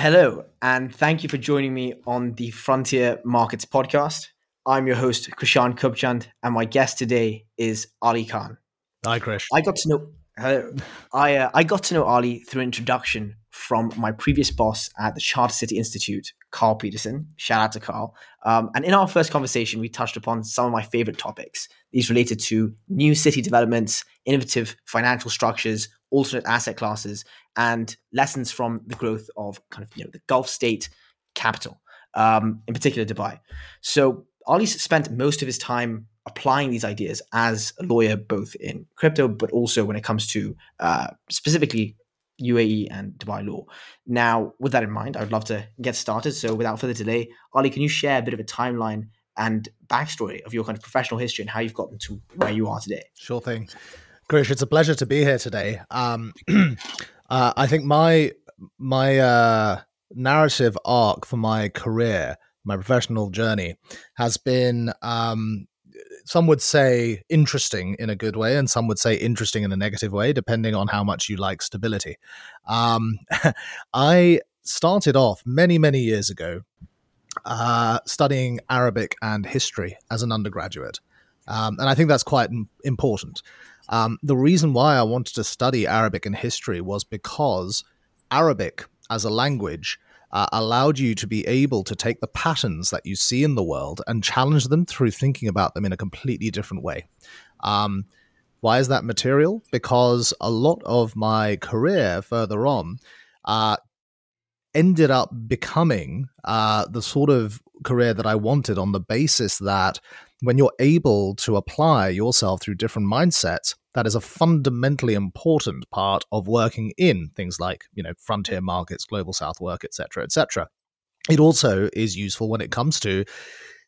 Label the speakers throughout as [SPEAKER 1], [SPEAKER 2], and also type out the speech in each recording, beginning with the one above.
[SPEAKER 1] Hello, and thank you for joining me on the Frontier Markets podcast. I'm your host, Krishan Kubchand, and my guest today is Ali Khan.
[SPEAKER 2] Hi, Krish.
[SPEAKER 1] I got to know I uh, I got to know Ali through introduction from my previous boss at the Charter City Institute, Carl Peterson. Shout out to Carl. Um, and in our first conversation, we touched upon some of my favorite topics. These related to new city developments, innovative financial structures, alternate asset classes, and lessons from the growth of kind of you know the Gulf state capital, um, in particular Dubai. So Ali spent most of his time applying these ideas as a lawyer, both in crypto, but also when it comes to uh, specifically UAE and Dubai law. Now, with that in mind, I would love to get started. So, without further delay, Ali, can you share a bit of a timeline and backstory of your kind of professional history and how you've gotten to where you are today?
[SPEAKER 2] Sure thing. Krish, it's a pleasure to be here today. Um, uh, I think my my uh, narrative arc for my career, my professional journey, has been um, some would say interesting in a good way, and some would say interesting in a negative way, depending on how much you like stability. Um, I started off many, many years ago uh, studying Arabic and history as an undergraduate. Um, and I think that's quite important. Um, the reason why I wanted to study Arabic and history was because Arabic as a language uh, allowed you to be able to take the patterns that you see in the world and challenge them through thinking about them in a completely different way. Um, why is that material? Because a lot of my career further on uh, ended up becoming uh, the sort of career that I wanted on the basis that when you're able to apply yourself through different mindsets, that is a fundamentally important part of working in things like you know frontier markets global south work etc etc it also is useful when it comes to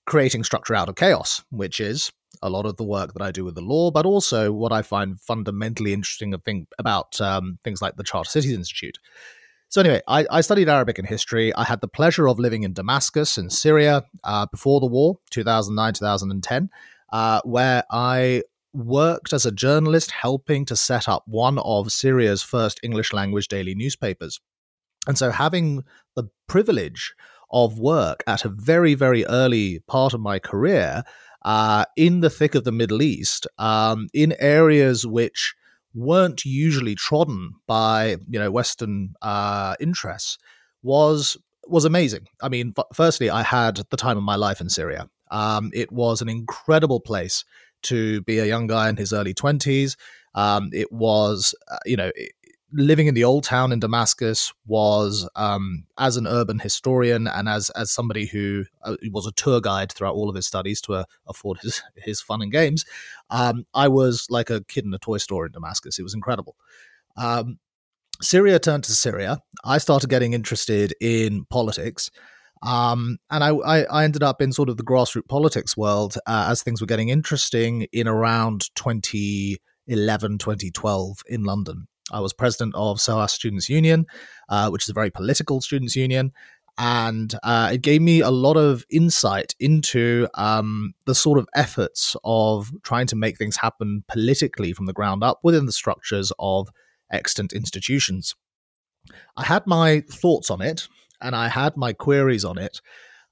[SPEAKER 2] creating structure out of chaos which is a lot of the work that I do with the law, but also what I find fundamentally interesting about um, things like the Charter Cities Institute. So anyway, I, I, studied Arabic and history. I had the pleasure of living in Damascus in Syria uh, before the war, 2009 2010, uh, where I worked as a journalist helping to set up one of Syria's first English language daily newspapers. And so having the privilege of work at a very, very early part of my career uh, in the thick of the Middle East, um, in areas which weren't usually trodden by you know Western uh, interests, was was amazing. I mean, f- firstly, I had the time of my life in Syria. Um, it was an incredible place to be a young guy in his early 20s. Um, it was, uh, you know, living in the old town in Damascus was, um, as an urban historian and as as somebody who uh, was a tour guide throughout all of his studies to uh, afford his his fun and games, um, I was like a kid in a toy store in Damascus. It was incredible. Um, Syria turned to Syria. I started getting interested in politics. Um, and I, I, ended up in sort of the grassroots politics world uh, as things were getting interesting in around 2011, 2012 in London. I was president of SOAS Students Union, uh, which is a very political students union. And uh, it gave me a lot of insight into um, the sort of efforts of trying to make things happen politically from the ground up within the structures of extant institutions. I had my thoughts on it, and I had my queries on it.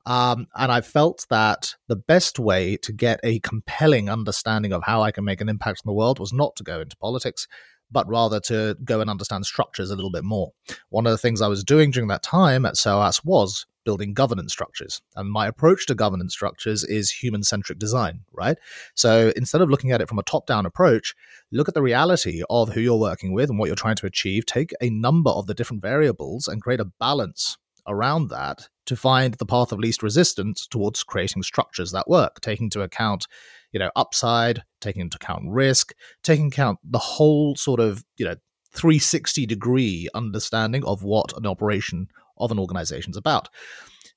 [SPEAKER 2] Um, and I felt that the best way to get a compelling understanding of how I can make an impact in the world was not to go into politics, but rather to go and understand structures a little bit more. One of the things I was doing during that time at SOAS was building governance structures. And my approach to governance structures is human centric design, right? So instead of looking at it from a top down approach, look at the reality of who you're working with and what you're trying to achieve, take a number of the different variables and create a balance around that to find the path of least resistance towards creating structures that work, taking into account, you know, upside, taking into account risk, taking account the whole sort of, you know, 360 degree understanding of what an operation of an organization is about.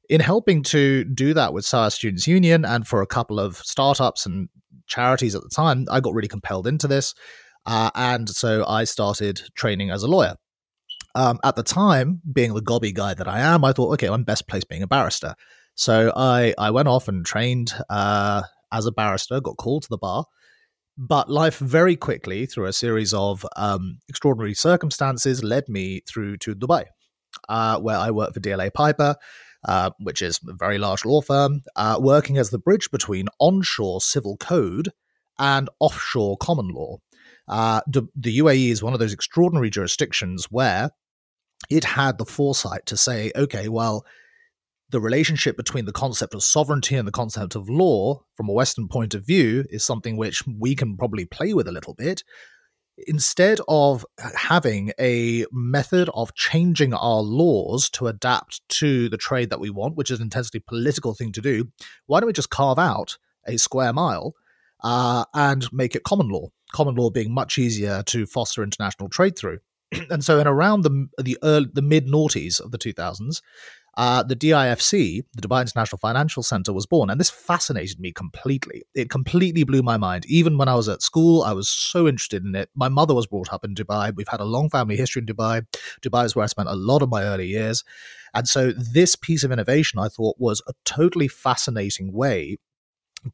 [SPEAKER 2] In helping to do that with SOAS Students Union and for a couple of startups and charities at the time, I got really compelled into this. Uh, and so I started training as a lawyer. Um, at the time, being the gobby guy that I am, I thought, okay, I'm best placed being a barrister. So I, I went off and trained uh, as a barrister, got called to the bar. But life very quickly, through a series of um, extraordinary circumstances, led me through to Dubai. uh, where I work for DLA Piper. Uh, which is a very large law firm, uh, working as the bridge between onshore civil code and offshore common law. Uh, the, the UAE is one of those extraordinary jurisdictions where it had the foresight to say, okay, well, the relationship between the concept of sovereignty and the concept of law, from a Western point of view, is something which we can probably play with a little bit. Instead of having a method of changing our laws to adapt to the trade that we want, which is an intensely political thing to do, why don't we just carve out a square mile uh, and make it common law? Common law being much easier to foster international trade through. and so, in around the the early, the mid noughties of the 2000s, uh, the DIFC, the Dubai International Financial Center, was born. And this fascinated me completely. It completely blew my mind. Even when I was at school, I was so interested in it. My mother was brought up in Dubai. We've had a long family history in Dubai. Dubai is where I spent a lot of my early years. And so this piece of innovation I thought was a totally fascinating way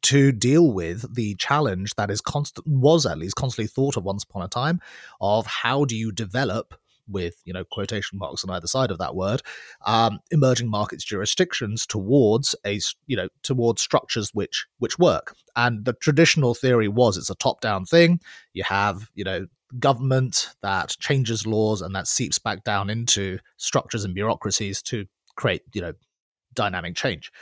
[SPEAKER 2] to deal with the challenge that is constant was at least constantly thought of once upon a time of how do you develop with you know quotation marks on either side of that word um, emerging markets jurisdictions towards a you know towards structures which which work. And the traditional theory was it's a top down thing. You have you know government that changes laws and that seeps back down into structures and bureaucracies to create you know dynamic change.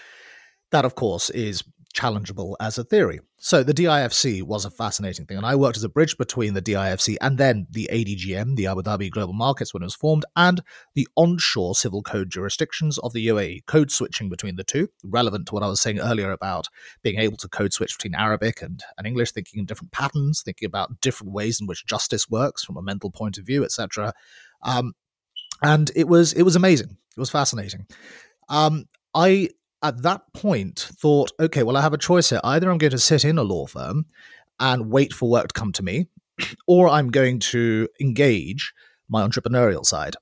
[SPEAKER 2] That of course is challengeable as a theory. So the DIFC was a fascinating thing, and I worked as a bridge between the DIFC and then the ADGM, the Abu Dhabi Global Markets, when it was formed, and the onshore civil code jurisdictions of the UAE, code switching between the two, relevant to what I was saying earlier about being able to code switch between Arabic and, and English, thinking in different patterns, thinking about different ways in which justice works from a mental point of view, etc. Um, and it was it was amazing. It was fascinating. Um, I at that point thought, okay, well, I have a choice here. Either I'm going to sit in a law firm and wait for work to come to me, or I'm going to engage my entrepreneurial side.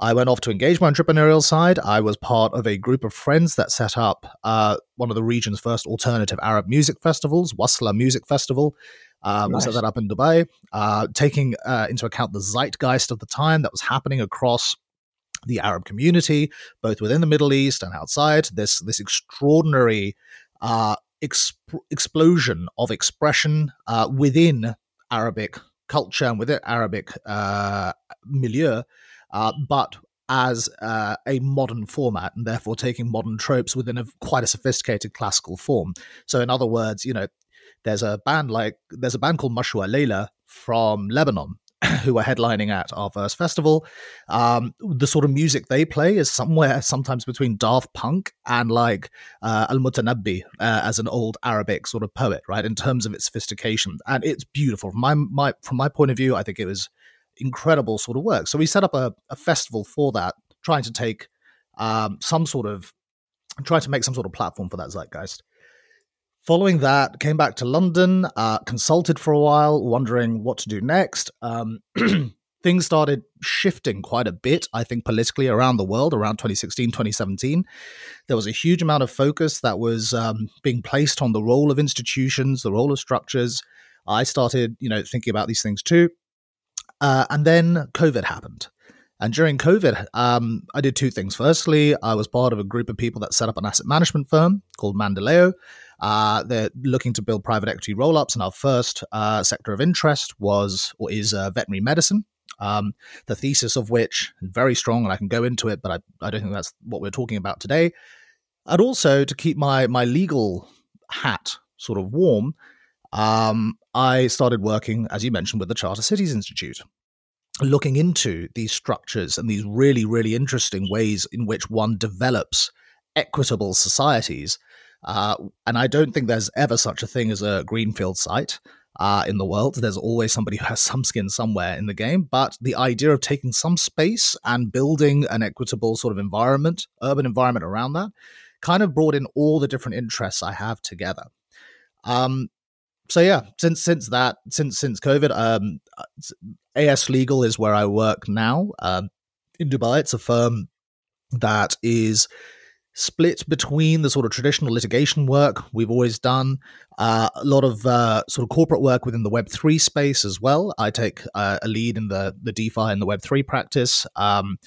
[SPEAKER 2] I went off to engage my entrepreneurial side. I was part of a group of friends that set up uh, one of the region's first alternative Arab music festivals, Wasla Music Festival. Um, nice. We set that up in Dubai, uh, taking uh, into account the zeitgeist of the time that was happening across the Arab community, both within the Middle East and outside. This this extraordinary uh, exp- explosion of expression uh, within Arabic culture and within Arabic uh, milieu, uh, but as uh, a modern format and therefore taking modern tropes within a quite a sophisticated classical form. So, in other words, you know, there's a band like there's a band called Mashrou' Leila from Lebanon who are headlining at our first festival. Um, the sort of music they play is somewhere sometimes between Daft Punk and like uh, Al Mutanabbi uh, as an old Arabic sort of poet, right? In terms of its sophistication, and it's beautiful from my, my from my point of view. I think it was incredible sort of work. So we set up a, a festival for that, trying to take um, some sort of trying to make some sort of platform for that zeitgeist. Following that, came back to London, uh, consulted for a while, wondering what to do next. Um, things started shifting quite a bit, I think, politically around the world around 2016, 2017. There was a huge amount of focus that was um, being placed on the role of institutions, the role of structures. I started, you know, thinking about these things too. Uh, and then COVID happened. And during COVID, um, I did two things. Firstly, I was part of a group of people that set up an asset management firm called Mandaleo. Uh, they're looking to build private equity roll ups, and our first uh, sector of interest was or is uh, veterinary medicine. Um, the thesis of which is very strong, and I can go into it, but I, I don't think that's what we're talking about today. And also to keep my my legal hat sort of warm, um, I started working, as you mentioned, with the Charter Cities Institute, looking into these structures and these really, really interesting ways in which one develops equitable societies uh, and I don't think there's ever such a thing as a greenfield site. Uh, in the world. There's always somebody who has some skin somewhere in the game. But the idea of taking some space and building an equitable sort of environment, urban environment around that, kind of brought in all the different interests I have together. Um, so yeah, since since that since since COVID, um, AS Legal is where I work now um, in Dubai. It's a firm that is split between the sort of traditional litigation work we've always done, uh, a lot of uh, sort of corporate work within the Web3 space as well. I take uh, a lead in the, the DeFi and the Web3 practice. Um,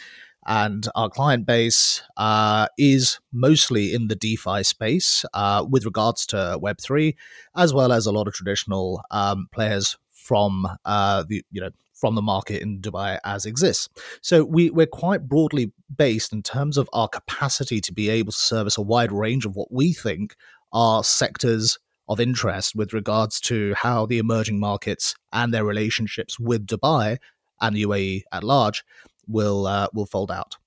[SPEAKER 2] and our client base uh, is mostly in the DeFi space uh, with regards to Web3, as well as a lot of traditional um, players from uh, the you know from the market in Dubai as exists. So we, we're quite broadly based in terms of our capacity to be able to service a wide range of what we think are sectors of interest with regards to how the emerging markets and their relationships with Dubai and the UAE at large will uh, will fold out.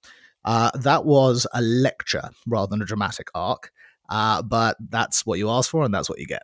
[SPEAKER 2] Uh, that was a lecture rather than a dramatic arc, uh, but that's what you asked for, and that's what you get.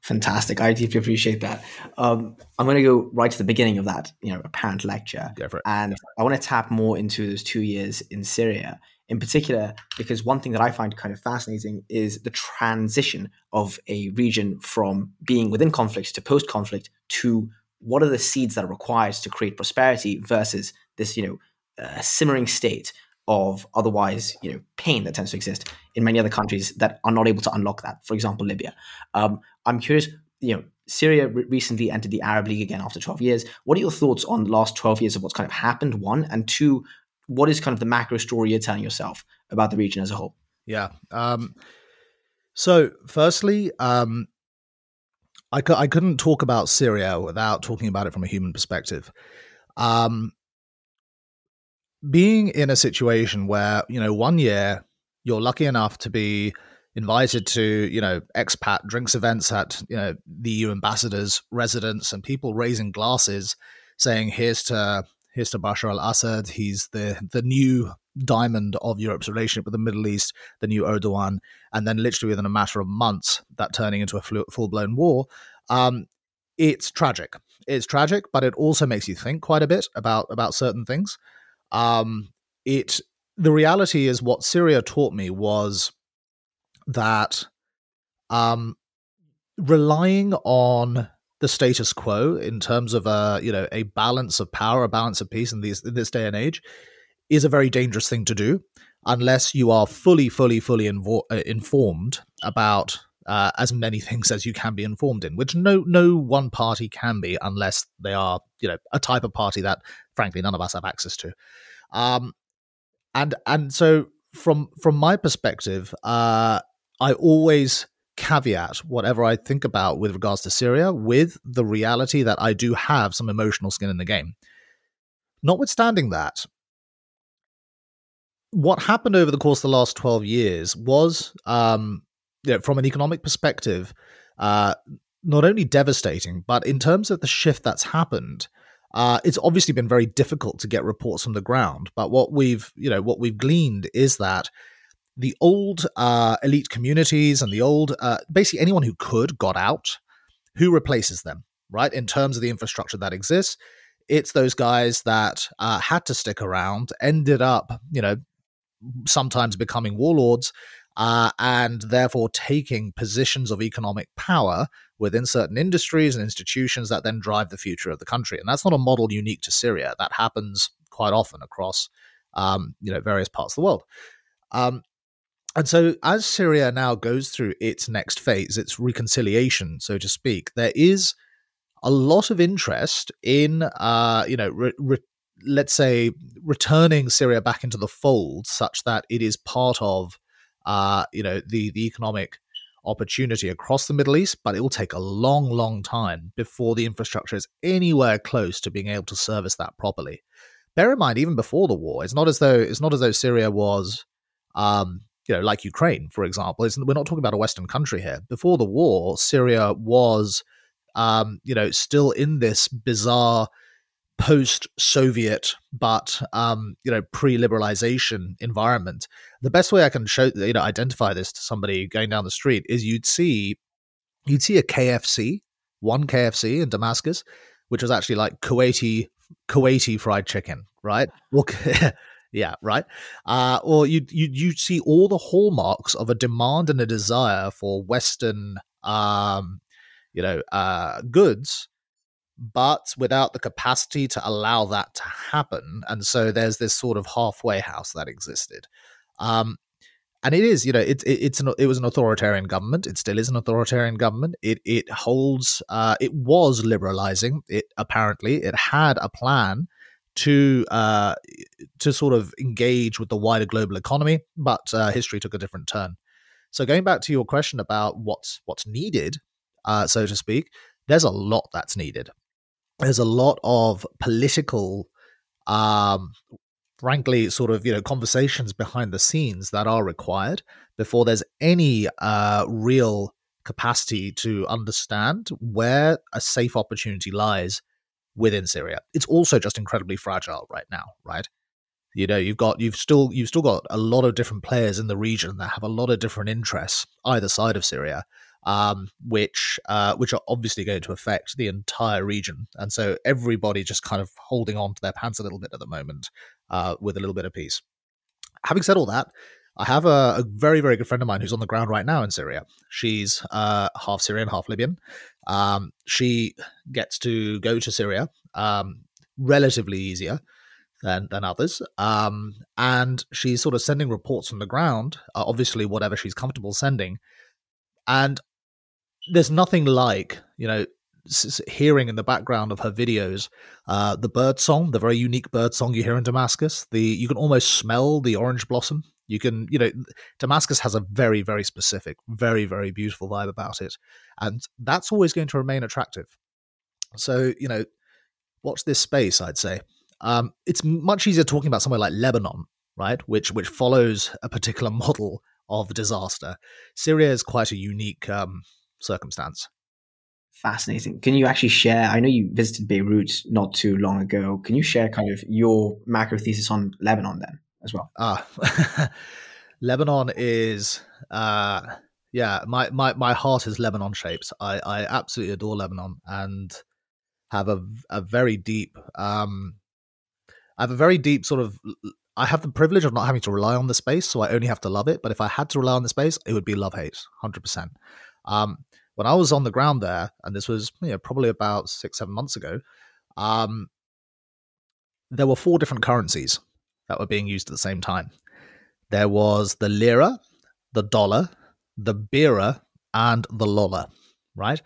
[SPEAKER 1] Fantastic. I deeply appreciate that. Um, I'm going to go right to the beginning of that, you know, apparent lecture. And I want to tap more into those two years in Syria in particular, because one thing that I find kind of fascinating is the transition of a region from being within conflict to post conflict to what are the seeds that are required to create prosperity versus this, you know, uh, simmering state of otherwise, you know, pain that tends to exist in many other countries that are not able to unlock that. For example, Libya. Um, I'm curious, you know, Syria re- recently entered the Arab League again after 12 years. What are your thoughts on the last 12 years of what's kind of happened? One and two, what is kind of the macro story you're telling yourself about the region as a whole?
[SPEAKER 2] Yeah. Um, so, firstly, um, I, cu- I couldn't talk about Syria without talking about it from a human perspective. Um, being in a situation where, you know, one year you're lucky enough to be invited to, you know, expat drinks events at, you know, the EU ambassador's residence and people raising glasses saying, here's to here's to Bashar al-Assad. He's the the new diamond of Europe's relationship with the Middle East, the new Erdogan, and then literally within a matter of months, that turning into a full blown war. Um, it's tragic. It's tragic, but it also makes you think quite a bit about about certain things. Um, it the reality is what Syria taught me was that um, relying on the status quo in terms of a you know a balance of power, a balance of peace in these in this day and age, is a very dangerous thing to do unless you are fully, fully, fully invo- uh, informed about uh, as many things as you can be informed in, which no no one party can be unless they are you know a type of party that frankly none of us have access to. Um, and and so from from my perspective, uh, I always caveat whatever I think about with regards to Syria with the reality that I do have some emotional skin in the game. Notwithstanding that, what happened over the course of the last 12 years was, um, you know, from an economic perspective, uh, not only devastating, but in terms of the shift that's happened, uh, it's obviously been very difficult to get reports from the ground. But what we've, you know, what we've gleaned is that the old uh, elite communities and the old, uh, basically anyone who could got out. Who replaces them, right? In terms of the infrastructure that exists, it's those guys that uh, had to stick around, ended up, you know, sometimes becoming warlords, uh, and therefore taking positions of economic power within certain industries and institutions that then drive the future of the country. And that's not a model unique to Syria. That happens quite often across, um, you know, various parts of the world. Um, and so, as Syria now goes through its next phase, its reconciliation, so to speak, there is a lot of interest in, uh, you know, re- re- let's say, returning Syria back into the fold, such that it is part of, uh, you know, the the economic opportunity across the Middle East. But it will take a long, long time before the infrastructure is anywhere close to being able to service that properly. Bear in mind, even before the war, it's not as though it's not as though Syria was. Um, you know, like Ukraine, for example. It's, we're not talking about a Western country here. Before the war, Syria was, um, you know, still in this bizarre post-Soviet but um, you know pre-liberalization environment. The best way I can show you know identify this to somebody going down the street is you'd see you'd see a KFC, one KFC in Damascus, which was actually like Kuwaiti Kuwaiti fried chicken, right? Well, Yeah, right. Uh, or you'd you you see all the hallmarks of a demand and a desire for Western, um, you know, uh, goods, but without the capacity to allow that to happen. And so there's this sort of halfway house that existed. Um, and it is, you know, it, it, it's an, it was an authoritarian government. It still is an authoritarian government. It it holds, uh, it was liberalizing. It apparently it had a plan to uh, to sort of engage with the wider global economy, but uh, history took a different turn. So going back to your question about what's what's needed, uh, so to speak, there's a lot that's needed. There's a lot of political, um, frankly, sort of you know conversations behind the scenes that are required before there's any uh, real capacity to understand where a safe opportunity lies within Syria. It's also just incredibly fragile right now, right? You know, you've got you've still you've still got a lot of different players in the region that have a lot of different interests either side of Syria, um, which uh, which are obviously going to affect the entire region. And so everybody just kind of holding on to their pants a little bit at the moment uh, with a little bit of peace. Having said all that, I have a, a, very, very good friend of mine who's on the ground right now in Syria. She's uh, half Syrian, half Libyan. Um, she gets to go to Syria um, relatively easier than, than others. Um, and she's sort of sending reports from the ground, uh, obviously, whatever she's comfortable sending. And there's nothing like, you know, hearing in the background of her videos uh, the bird song, the very unique bird song you hear in Damascus. The you can almost smell the orange blossom you can, you know, Damascus has a very, very specific, very, very beautiful vibe about it. And that's always going to remain attractive. So, you know, watch this space, I'd say. Um, it's much easier talking about somewhere like Lebanon, right? Which which follows a particular model of disaster. Syria is quite a unique um, circumstance.
[SPEAKER 1] Fascinating. Can you actually share? I know you visited Beirut not too long ago. Can you share kind of your macro thesis on Lebanon then? as well.
[SPEAKER 2] Ah, Lebanon is, uh, yeah, my, my, my heart is Lebanon shaped. I, I absolutely adore Lebanon and have a, a very deep, um, I have a very deep sort of, I have the privilege of not having to rely on the space, so I only have to love it. But if I had to rely on the space, it would be love hate, 100%. Um, when I was on the ground there, and this was you know, probably about six, seven months ago, um, there were four different currencies that were being used at the same time. There was the lira, the dollar, the birra, and the lola, right?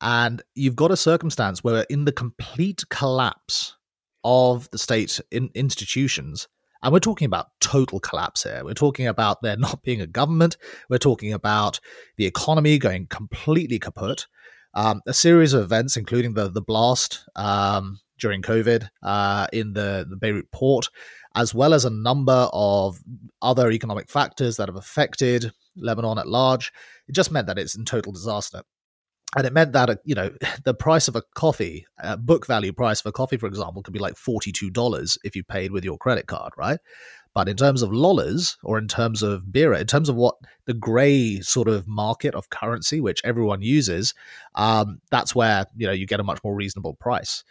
[SPEAKER 2] And you've got a circumstance where, in the complete collapse of the state in institutions, and we're talking about total collapse here. We're talking about there not being a government. We're talking about the economy going completely kaput. Um, a series of events, including the the blast um, during COVID uh, in the, the Beirut port, as well as a number of other economic factors that have affected Lebanon at large. It just meant that it's in total disaster. And it meant that, uh, you know, the price of a coffee, a book value price for coffee, for example, could be like $42 if you paid with your credit card, right? But in terms of lollers or in terms of birra, in terms of what the gray sort of market of currency, which everyone uses, um, that's where, you know, you get a much more reasonable price.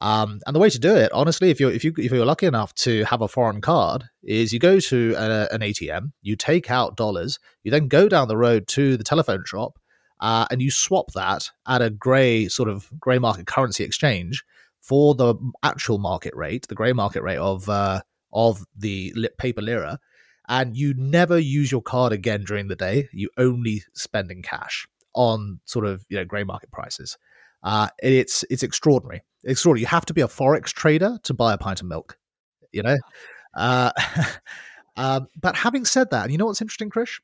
[SPEAKER 2] Um, and the way to do it, honestly, if you're if you if you're lucky enough to have a foreign card, is you go to a, an ATM, you take out dollars, you then go down the road to the telephone shop, uh, and you swap that at a grey sort of grey market currency exchange for the actual market rate, the grey market rate of uh, of the paper lira, and you never use your card again during the day. You only spend in cash on sort of you know grey market prices. Uh, it's it's extraordinary. Extraordinary. You have to be a forex trader to buy a pint of milk. You know. Uh, um, but having said that, you know what's interesting, Krish?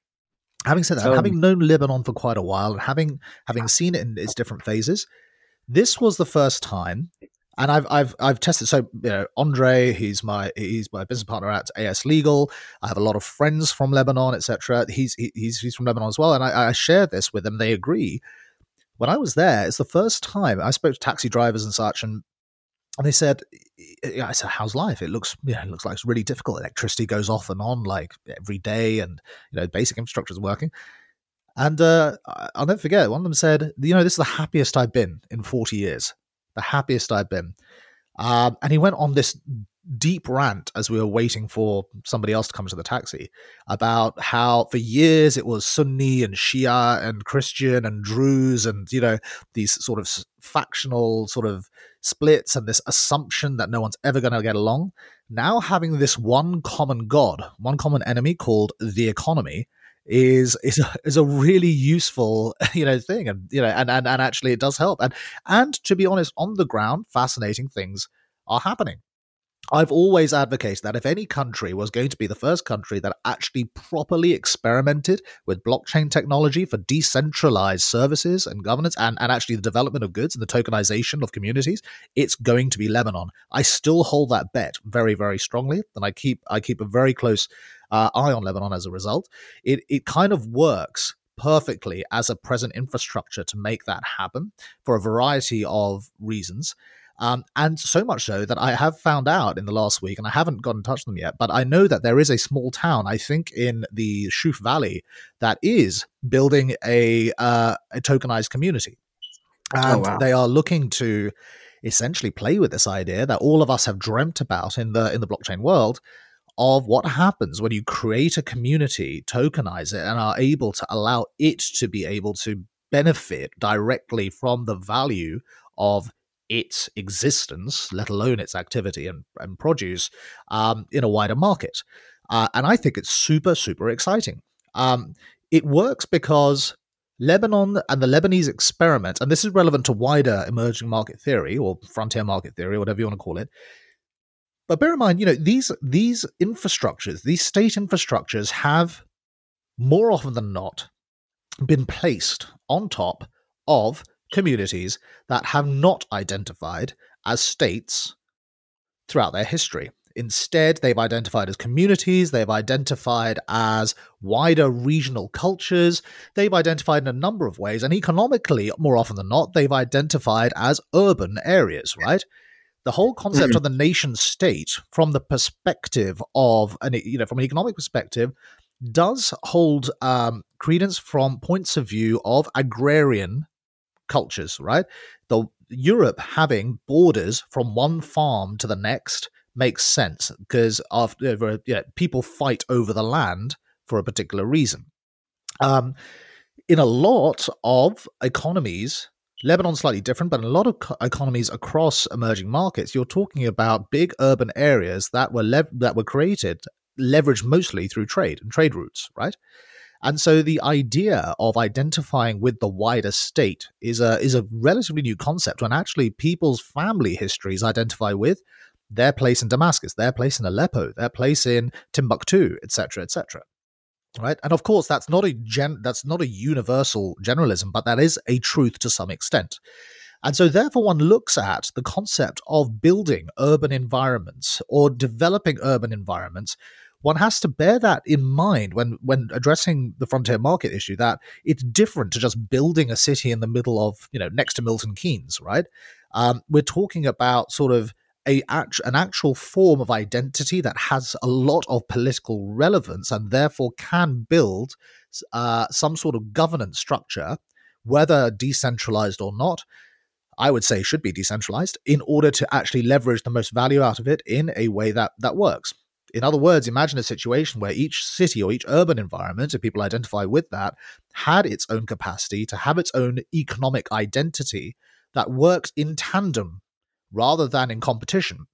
[SPEAKER 2] Having said that, um, having known Lebanon for quite a while and having having seen it in its different phases, this was the first time and I've I've I've tested. So you know, Andre, he's my he's my business partner at AS Legal. I have a lot of friends from Lebanon, etc. He's he, he's he's from Lebanon as well, and I, I share this with them. They agree when I was there, it's the first time I spoke to taxi drivers and such, and and they said, I said, how's life? It looks, yeah, it looks like it's really difficult. Electricity goes off and on like every day, and you know, basic infrastructure is working. And uh, I'll never forget. One of them said, you know, this is the happiest I've been in forty years. The happiest I've been. Um, and he went on this deep rant as we were waiting for somebody else to come to the taxi about how for years it was Sunni and Shia and Christian and Druze and you know these sort of factional sort of splits and this assumption that no one's ever going to get along. Now having this one common god, one common enemy called the economy is is a, is a really useful you know thing and you know and, and and actually it does help and and to be honest on the ground fascinating things are happening I've always advocated that if any country was going to be the first country that actually properly experimented with blockchain technology for decentralized services and governance and, and actually the development of goods and the tokenization of communities, it's going to be Lebanon. I still hold that bet very, very strongly. And I keep I keep a very close uh, eye on Lebanon as a result. It it kind of works perfectly as a present infrastructure to make that happen for a variety of reasons. Um, and so much so that I have found out in the last week, and I haven't got in touch with them yet, but I know that there is a small town, I think in the Shuf Valley, that is building a uh, a tokenized community, oh, and oh, wow. they are looking to essentially play with this idea that all of us have dreamt about in the in the blockchain world of what happens when you create a community, tokenize it, and are able to allow it to be able to benefit directly from the value of its existence, let alone its activity and, and produce, um, in a wider market. Uh, and I think it's super, super exciting. Um, it works because Lebanon and the Lebanese experiment, and this is relevant to wider emerging market theory or frontier market theory, whatever you want to call it. But bear in mind, you know, these these infrastructures, these state infrastructures have more often than not been placed on top of communities that have not identified as states throughout their history. Instead, they've identified as communities, they've identified as wider regional cultures, they've identified in a number of ways, and economically, more often than not, they've identified as urban areas, right? The whole concept mm-hmm. of the nation state, from the perspective of, an, you know, from an economic perspective, does hold um, credence from points of view of agrarian cultures, right? The Europe having borders from one farm to the next makes sense because after yeah, people fight over the land for a particular reason. Um, in a lot of economies, Lebanon's slightly different, but in a lot of co- economies across emerging markets, you're talking about big urban areas that were that were created, leveraged mostly through trade and trade routes, right? And so the idea of identifying with the wider state is a is a relatively new concept when actually people's family histories identify with their place in Damascus, their place in Aleppo, their place in Timbuktu, etc., etc. Right, and of course that's not a gen that's not a universal generalism, but that is a truth to some extent. And so, therefore, one looks at the concept of building urban environments or developing urban environments one has to bear that in mind when when addressing the frontier market issue that it's different to just building a city in the middle of you know next to Milton Keynes, right? Um, we're talking about sort of a an actual form of identity that has a lot of political relevance and therefore can build uh, some sort of governance structure, whether decentralized or not. I would say should be decentralized in order to actually leverage the most value out of it in a way that that works. In other words, imagine a situation where each city or each urban environment, if people identify with that, had its own capacity to have its own economic identity that worked in tandem rather than in competition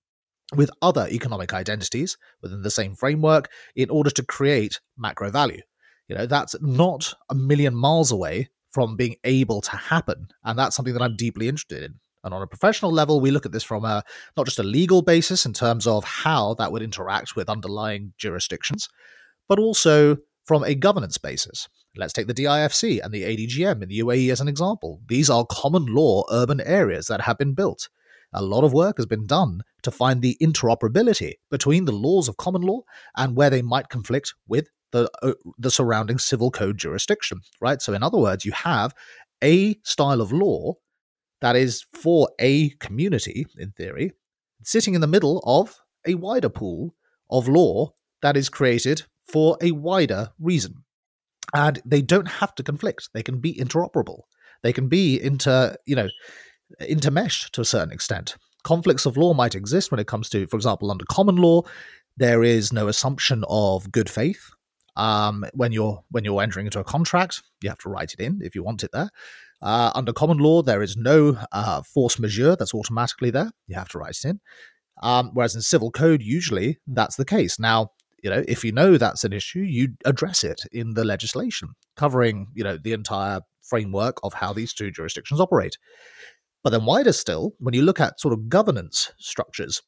[SPEAKER 2] with other economic identities within the same framework in order to create macro value. You know, that's not a million miles away from being able to happen. And that's something that I'm deeply interested in. And on a professional level, we look at this from a not just a legal basis in terms of how that would interact with underlying jurisdictions, but also from a governance basis. Let's take the DIFC and the ADGM in the UAE as an example. These are common law urban areas that have been built. A lot of work has been done to find the interoperability between the laws of common law and where they might conflict with the uh, the surrounding civil code jurisdiction, right? So in other words, you have a style of law that is for a community, in theory, sitting in the middle of a wider pool of law that is created for a wider reason. And they don't have to conflict. They can be interoperable. They can be inter, you know, intermeshed to a certain extent. Conflicts of law might exist when it comes to, for example, under common law, there is no assumption of good faith. Um, when you're when you're entering into a contract, you have to write it in if you want it there. Uh, under common law, there is no uh, force majeure that's automatically there. You have to write it in. Um, whereas in civil code, usually that's the case. Now, you know, if you know that's an issue, you address it in the legislation, covering, you know, the entire framework of how these two jurisdictions operate. But then wider still, when you look at sort of governance structures,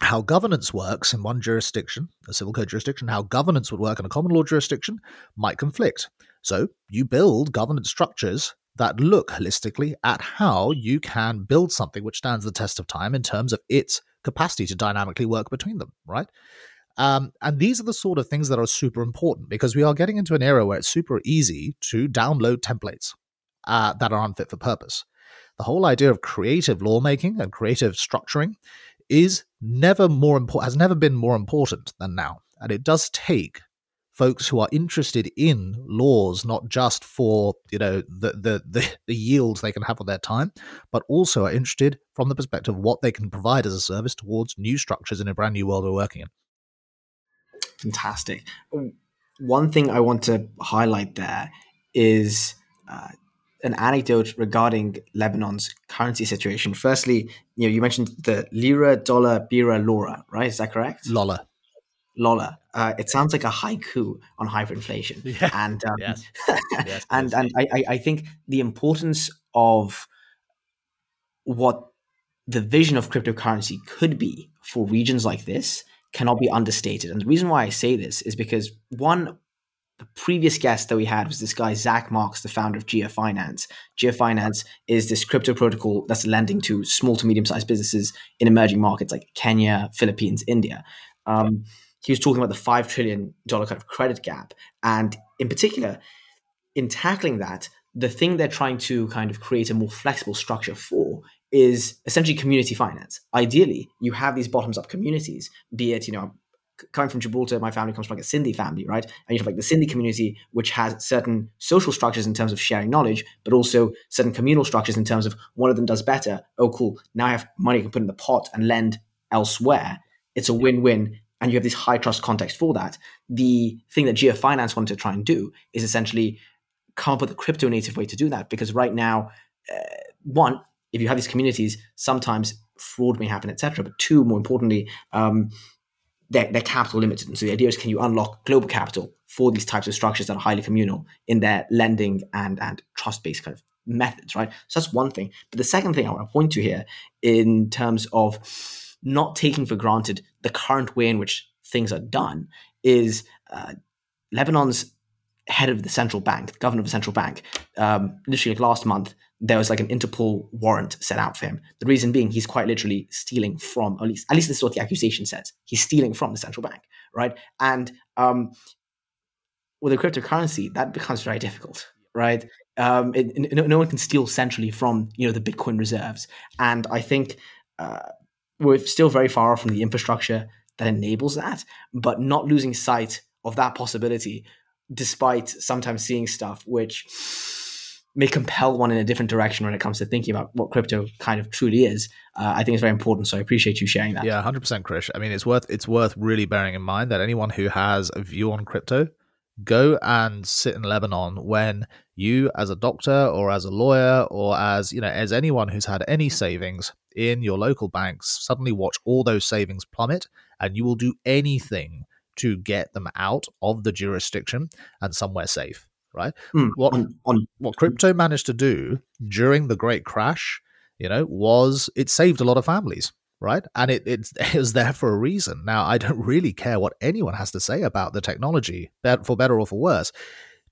[SPEAKER 2] how governance works in one jurisdiction, a civil code jurisdiction, how governance would work in a common law jurisdiction might conflict. So you build governance structures that look holistically at how you can build something which stands the test of time in terms of its capacity to dynamically work between them, right? Um, and these are the sort of things that are super important because we are getting into an era where it's super easy to download templates uh, that are unfit for purpose. The whole idea of creative lawmaking and creative structuring is never more important, has never been more important than now. And it does take folks who are interested in laws, not just for you know the, the the the, yields they can have on their time, but also are interested from the perspective of what they can provide as a service towards new structures in a brand new world we're working in.
[SPEAKER 1] Fantastic. One thing I want to highlight there is uh, an anecdote regarding Lebanon's currency situation. Firstly, you know, you mentioned the lira, dollar, bira, lora, right? Is that correct?
[SPEAKER 2] Lola.
[SPEAKER 1] Lola. Uh, it sounds like a haiku on hyperinflation. Yeah. And um, yes. yes, and and I, I think the importance of what the vision of cryptocurrency could be for regions like this cannot be understated. And the reason why I say this is because one, the previous guest that we had was this guy, Zach Marks, the founder of Jia Finance. Jia Finance is this crypto protocol that's lending to small to medium sized businesses in emerging markets like Kenya, Philippines, India. Um, he was talking about the $5 trillion kind of credit gap. And in particular, in tackling that, the thing they're trying to kind of create a more flexible structure for is essentially community finance. Ideally, you have these bottoms up communities, be it, you know, coming from Gibraltar, my family comes from like a Sindhi family, right? And you have like the Sindhi community, which has certain social structures in terms of sharing knowledge, but also certain communal structures in terms of one of them does better. Oh, cool. Now I have money I can put in the pot and lend elsewhere. It's a win win. And you have this high trust context for that. The thing that Jia Finance wanted to try and do is essentially come up with a crypto native way to do that. Because right now, uh, one, if you have these communities, sometimes fraud may happen, etc. But two, more importantly, um, they're, they're, capital limited. And so the idea is can you unlock global capital for these types of structures that are highly communal in their lending and, and trust based kind of methods, right? So that's one thing. But the second thing I want to point to here in terms of not taking for granted the current way in which things are done is uh, Lebanon's head of the central bank, the governor of the central bank, um, literally like last month, there was like an Interpol warrant set out for him. The reason being he's quite literally stealing from, at least at least this is what the accusation says. He's stealing from the central bank, right? And um, with a cryptocurrency, that becomes very difficult, right? Um, it, no, no, one can steal centrally from you know the Bitcoin reserves, and I think uh, we're still very far off from the infrastructure that enables that. But not losing sight of that possibility, despite sometimes seeing stuff which may compel one in a different direction when it comes to thinking about what crypto kind of truly is. Uh, I think it's very important. So I appreciate you sharing that.
[SPEAKER 2] Yeah, hundred percent, Krish. I mean, it's worth it's worth really bearing in mind that anyone who has a view on crypto, go and sit in Lebanon when you, as a doctor or as a lawyer or as you know, as anyone who's had any savings in your local banks, suddenly watch all those savings plummet, and you will do anything to get them out of the jurisdiction and somewhere safe right? Mm, what on, on, what crypto managed to do during the Great Crash, you know, was it saved a lot of families, right? And it, it, it was there for a reason. Now, I don't really care what anyone has to say about the technology, for better or for worse.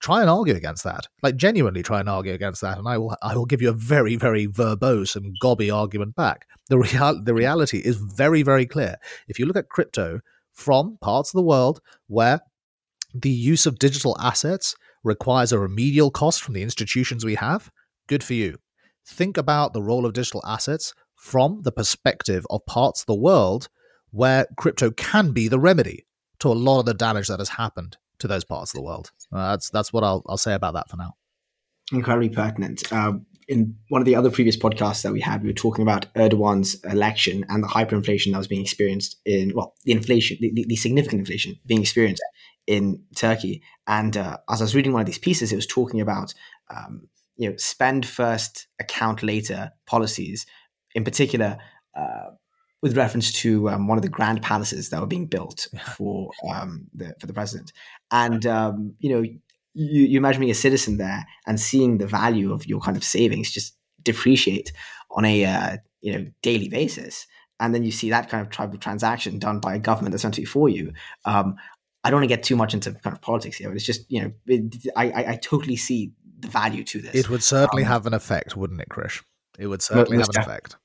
[SPEAKER 2] Try and argue against that, like genuinely try and argue against that, and I will. I will give you a very, very verbose and gobby argument back. The real, the reality is very, very clear. If you look at crypto from parts of the world where the use of digital assets requires a remedial cost from the institutions we have, good for you. Think about the role of digital assets from the perspective of parts of the world where crypto can be the remedy to a lot of the damage that has happened to those parts of the world. Uh, that's that's what I'll I'll say about that for now.
[SPEAKER 1] Incredibly pertinent. Uh, in one of the other previous podcasts that we had, we were talking about Erdogan's election and the hyperinflation that was being experienced in well, the inflation, the, the, the significant inflation being experienced in Turkey. And uh, as I was reading one of these pieces, it was talking about um, you know spend first, account later policies. In particular, uh, with reference to um, one of the grand palaces that were being built for um, the for the president, and um, you know. You, you imagine being a citizen there and seeing the value of your kind of savings just depreciate on a uh, you know daily basis and then you see that kind of type of transaction done by a government that's to for you. Um, I don't want to get too much into kind of politics here, but it's just you know it, I, I, I totally see the value to this.
[SPEAKER 2] It would certainly um, have an effect, wouldn't it, Krish? It would certainly have an effect.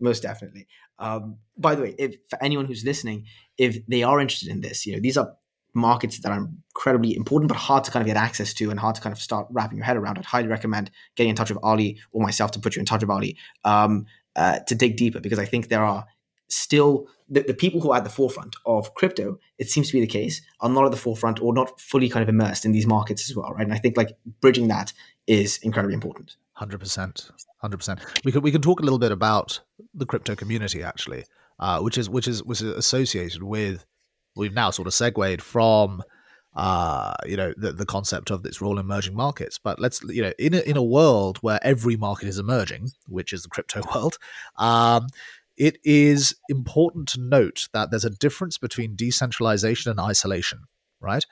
[SPEAKER 1] Most definitely. Um, by the way, if for anyone who's listening, if they are interested in this, you know these are markets that are incredibly important but hard to kind of get access to and hard to kind of start wrapping your head around. I'd highly recommend getting in touch with Ali or myself to put you in touch with Ali um, uh, to dig deeper because I think there are still the, the, people who are at the forefront of crypto, it seems to be the case, are not at the forefront or not fully kind of immersed in these markets as well, right? And I think like bridging that is incredibly important.
[SPEAKER 2] Hundred percent, hundred percent. We can we can talk a little bit about the crypto community actually, uh, which is which is is associated with. We've now sort of segued from uh, you know, the, the concept of its role in emerging markets. But let's, you know, in a, in a world where every market is emerging, which is the crypto world, um, it is important to note that there's a difference between decentralization and isolation, right?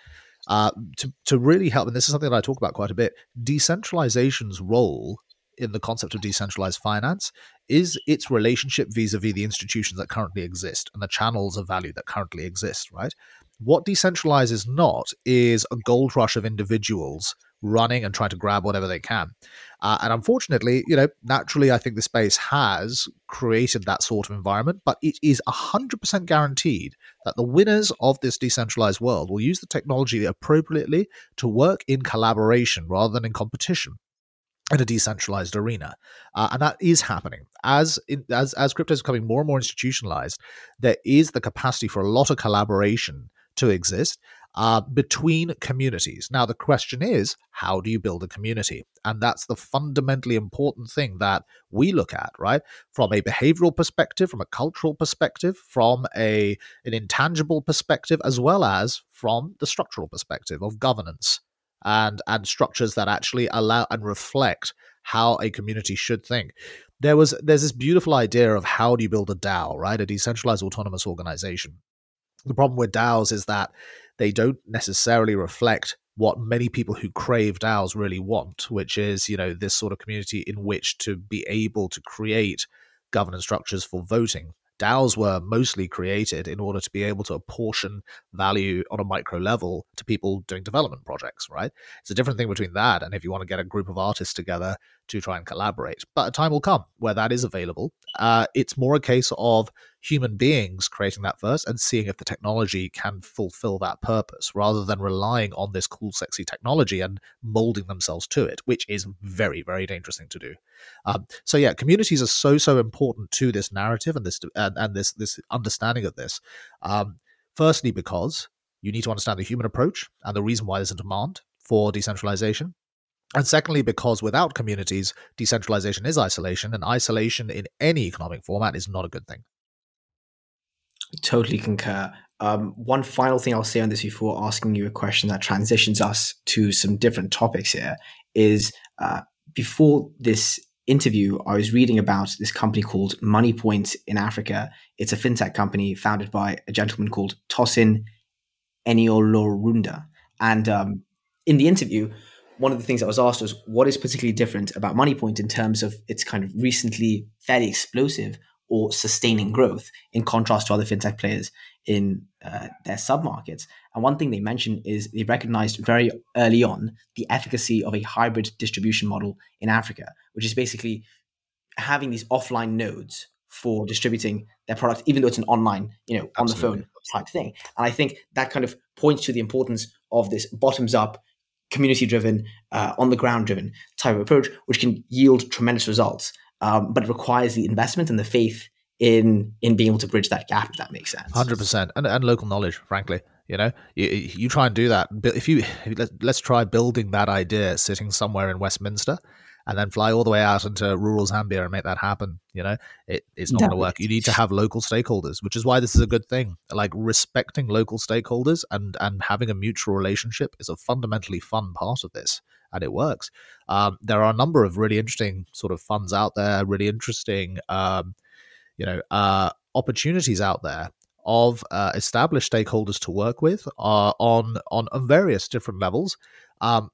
[SPEAKER 2] Uh, to, to really help, and this is something that I talk about quite a bit, decentralization's role in the concept of decentralized finance is its relationship vis-a-vis the institutions that currently exist and the channels of value that currently exist, right? What decentralizes not is a gold rush of individuals running and trying to grab whatever they can. Uh, and unfortunately, you know, naturally, I think the space has created that sort of environment, but it is 100% guaranteed that the winners of this decentralized world will use the technology appropriately to work in collaboration rather than in competition in a decentralized arena, uh, and that is happening as in, as as crypto is becoming more and more institutionalized. There is the capacity for a lot of collaboration to exist uh, between communities. Now, the question is, how do you build a community? And that's the fundamentally important thing that we look at, right? From a behavioral perspective, from a cultural perspective, from a an intangible perspective, as well as from the structural perspective of governance and and structures that actually allow and reflect how a community should think there was there's this beautiful idea of how do you build a DAO, right? A decentralized autonomous organization. The problem with DAOs is that they don't necessarily reflect what many people who crave DAOs really want, which is, you know, this sort of community in which to be able to create governance structures for voting. DAOs were mostly created in order to be able to apportion value on a micro level to people doing development projects, right? It's a different thing between that and if you want to get a group of artists together to try and collaborate. But a time will come where that is available. Uh, it's more a case of human beings creating that first and seeing if the technology can fulfill that purpose rather than relying on this cool, sexy technology and molding themselves to it, which is very, very dangerous thing to do. Um, so yeah, communities are so, so important to this narrative and this and, and this this understanding of this. Um, firstly, because you need to understand the human approach and the reason why there's a demand for decentralization. And secondly, because without communities, decentralization is isolation, and isolation in any economic format is not a good thing.
[SPEAKER 1] Totally concur. Um, one final thing I'll say on this before asking you a question that transitions us to some different topics here is uh, before this interview, I was reading about this company called Moniepoint in Africa. It's a fintech company founded by a gentleman called Tosin Eniolorunda. And um, in the interview, one of the things that was asked was what is particularly different about Moniepoint in terms of its kind of recently fairly explosive or sustaining growth in contrast to other fintech players in uh, their submarkets. And one thing they mentioned is they recognized very early on the efficacy of a hybrid distribution model in Africa, which is basically having these offline nodes for distributing their product, even though it's an online, you know, on Absolutely. the phone type thing. And I think that kind of points to the importance of this bottoms up, community driven, uh, on the ground driven type of approach, which can yield tremendous results um, but it requires the investment and the faith in in being able to bridge that gap. If that makes sense.
[SPEAKER 2] Hundred percent, and and local knowledge, frankly. You know, you, you try and do that. If you let's try building that idea sitting somewhere in Westminster, and then fly all the way out into rural Zambia and make that happen. You know, it, it's not going to work. You need to have local stakeholders, which is why this is a good thing. Like respecting local stakeholders and and having a mutual relationship is a fundamentally fun part of this and it works. Um, there are a number of really interesting sort of funds out there, really interesting, um, you know, uh, opportunities out there of uh, established stakeholders to work with uh, on on various different levels. Um,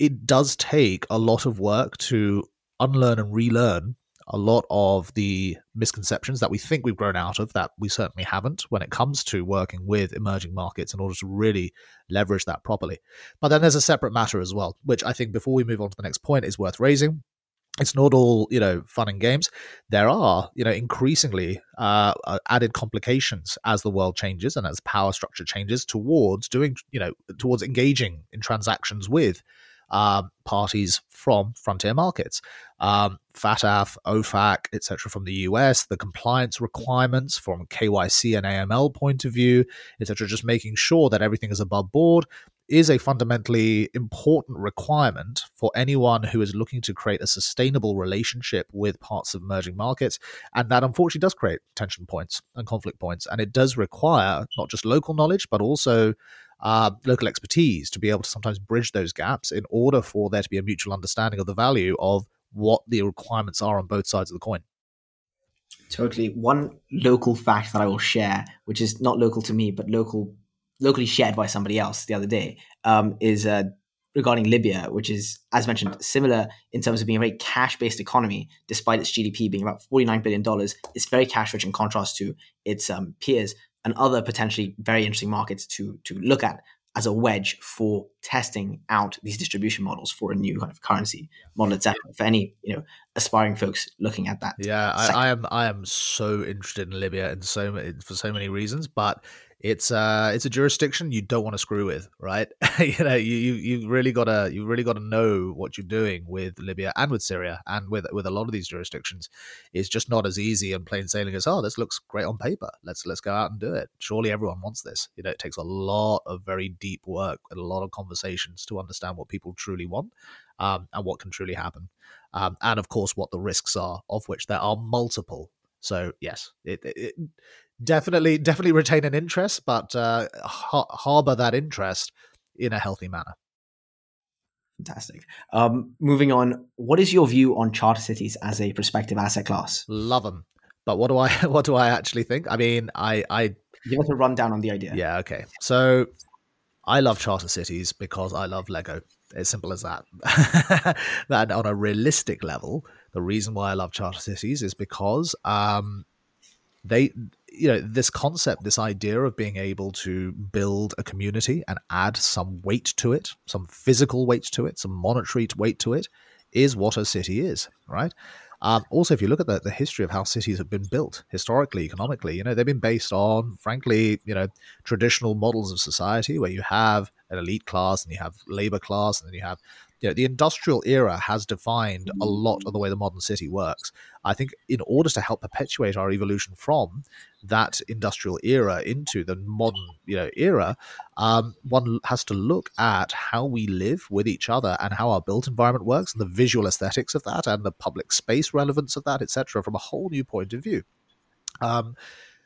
[SPEAKER 2] it does take a lot of work to unlearn and relearn a lot of the misconceptions that we think we've grown out of that we certainly haven't when it comes to working with emerging markets in order to really leverage that properly. But then there's a separate matter as well, which I think before we move on to the next point is worth raising. It's not all you know fun and games. There are you know increasingly uh, added complications as the world changes and as power structure changes towards doing you know towards engaging in transactions with um, parties from frontier markets. Um, FATF, OFAC, etc., from the US, the compliance requirements from KYC and AML point of view, etc., just making sure that everything is above board is a fundamentally important requirement for anyone who is looking to create a sustainable relationship with parts of emerging markets. And that unfortunately does create tension points and conflict points. And it does require not just local knowledge, but also uh, local expertise to be able to sometimes bridge those gaps in order for there to be a mutual understanding of the value of what the requirements are on both sides of the coin.
[SPEAKER 1] Totally. One local fact that I will share, which is not local to me, but local, locally shared by somebody else the other day, um, is uh, regarding Libya, which is, as mentioned, similar in terms of being a very cash-based economy, despite its GDP being about forty-nine billion dollars. It's very cash-rich in contrast to its um, peers and other potentially very interesting markets to to look at as a wedge for testing out these distribution models for a new kind of currency model, etc. For any you know aspiring folks looking at that.
[SPEAKER 2] Yeah, I, I, am I am so interested in Libya and so for so many reasons, but it's uh it's a jurisdiction you don't want to screw with, right? you know, you you really gotta you really gotta know what you're doing with Libya and with Syria and with with a lot of these jurisdictions. It's just not as easy and plain sailing as oh, this looks great on paper. Let's let's go out and do it. Surely everyone wants this. You know, it takes a lot of very deep work and a lot of conversations to understand what people truly want um, and what can truly happen. Um, and of course, what the risks are, of which there are multiple. So yes, it, it, definitely definitely retain an interest, but uh, har- harbor that interest in a healthy manner.
[SPEAKER 1] Fantastic. Um, moving on, what is your view on charter cities as a prospective asset class?
[SPEAKER 2] Love them, but what do I what do I actually think? I mean, I I
[SPEAKER 1] give us a rundown on the idea.
[SPEAKER 2] Yeah, okay. So I love charter cities because I love Lego. As simple as that. that on a realistic level, the reason why I love charter cities is because um, they you know this concept this idea of being able to build a community and add some weight to it some physical weight to it some monetary weight to it is what a city is right? Um, also if you look at the, the history of how cities have been built historically economically you know they've been based on frankly you know traditional models of society where you have an elite class and you have labor class and then you have you know, the industrial era has defined a lot of the way the modern city works. I think in order to help perpetuate our evolution from that industrial era into the modern you know era, um, one has to look at how we live with each other and how our built environment works and the visual aesthetics of that and the public space relevance of that, etc., from a whole new point of view. Um,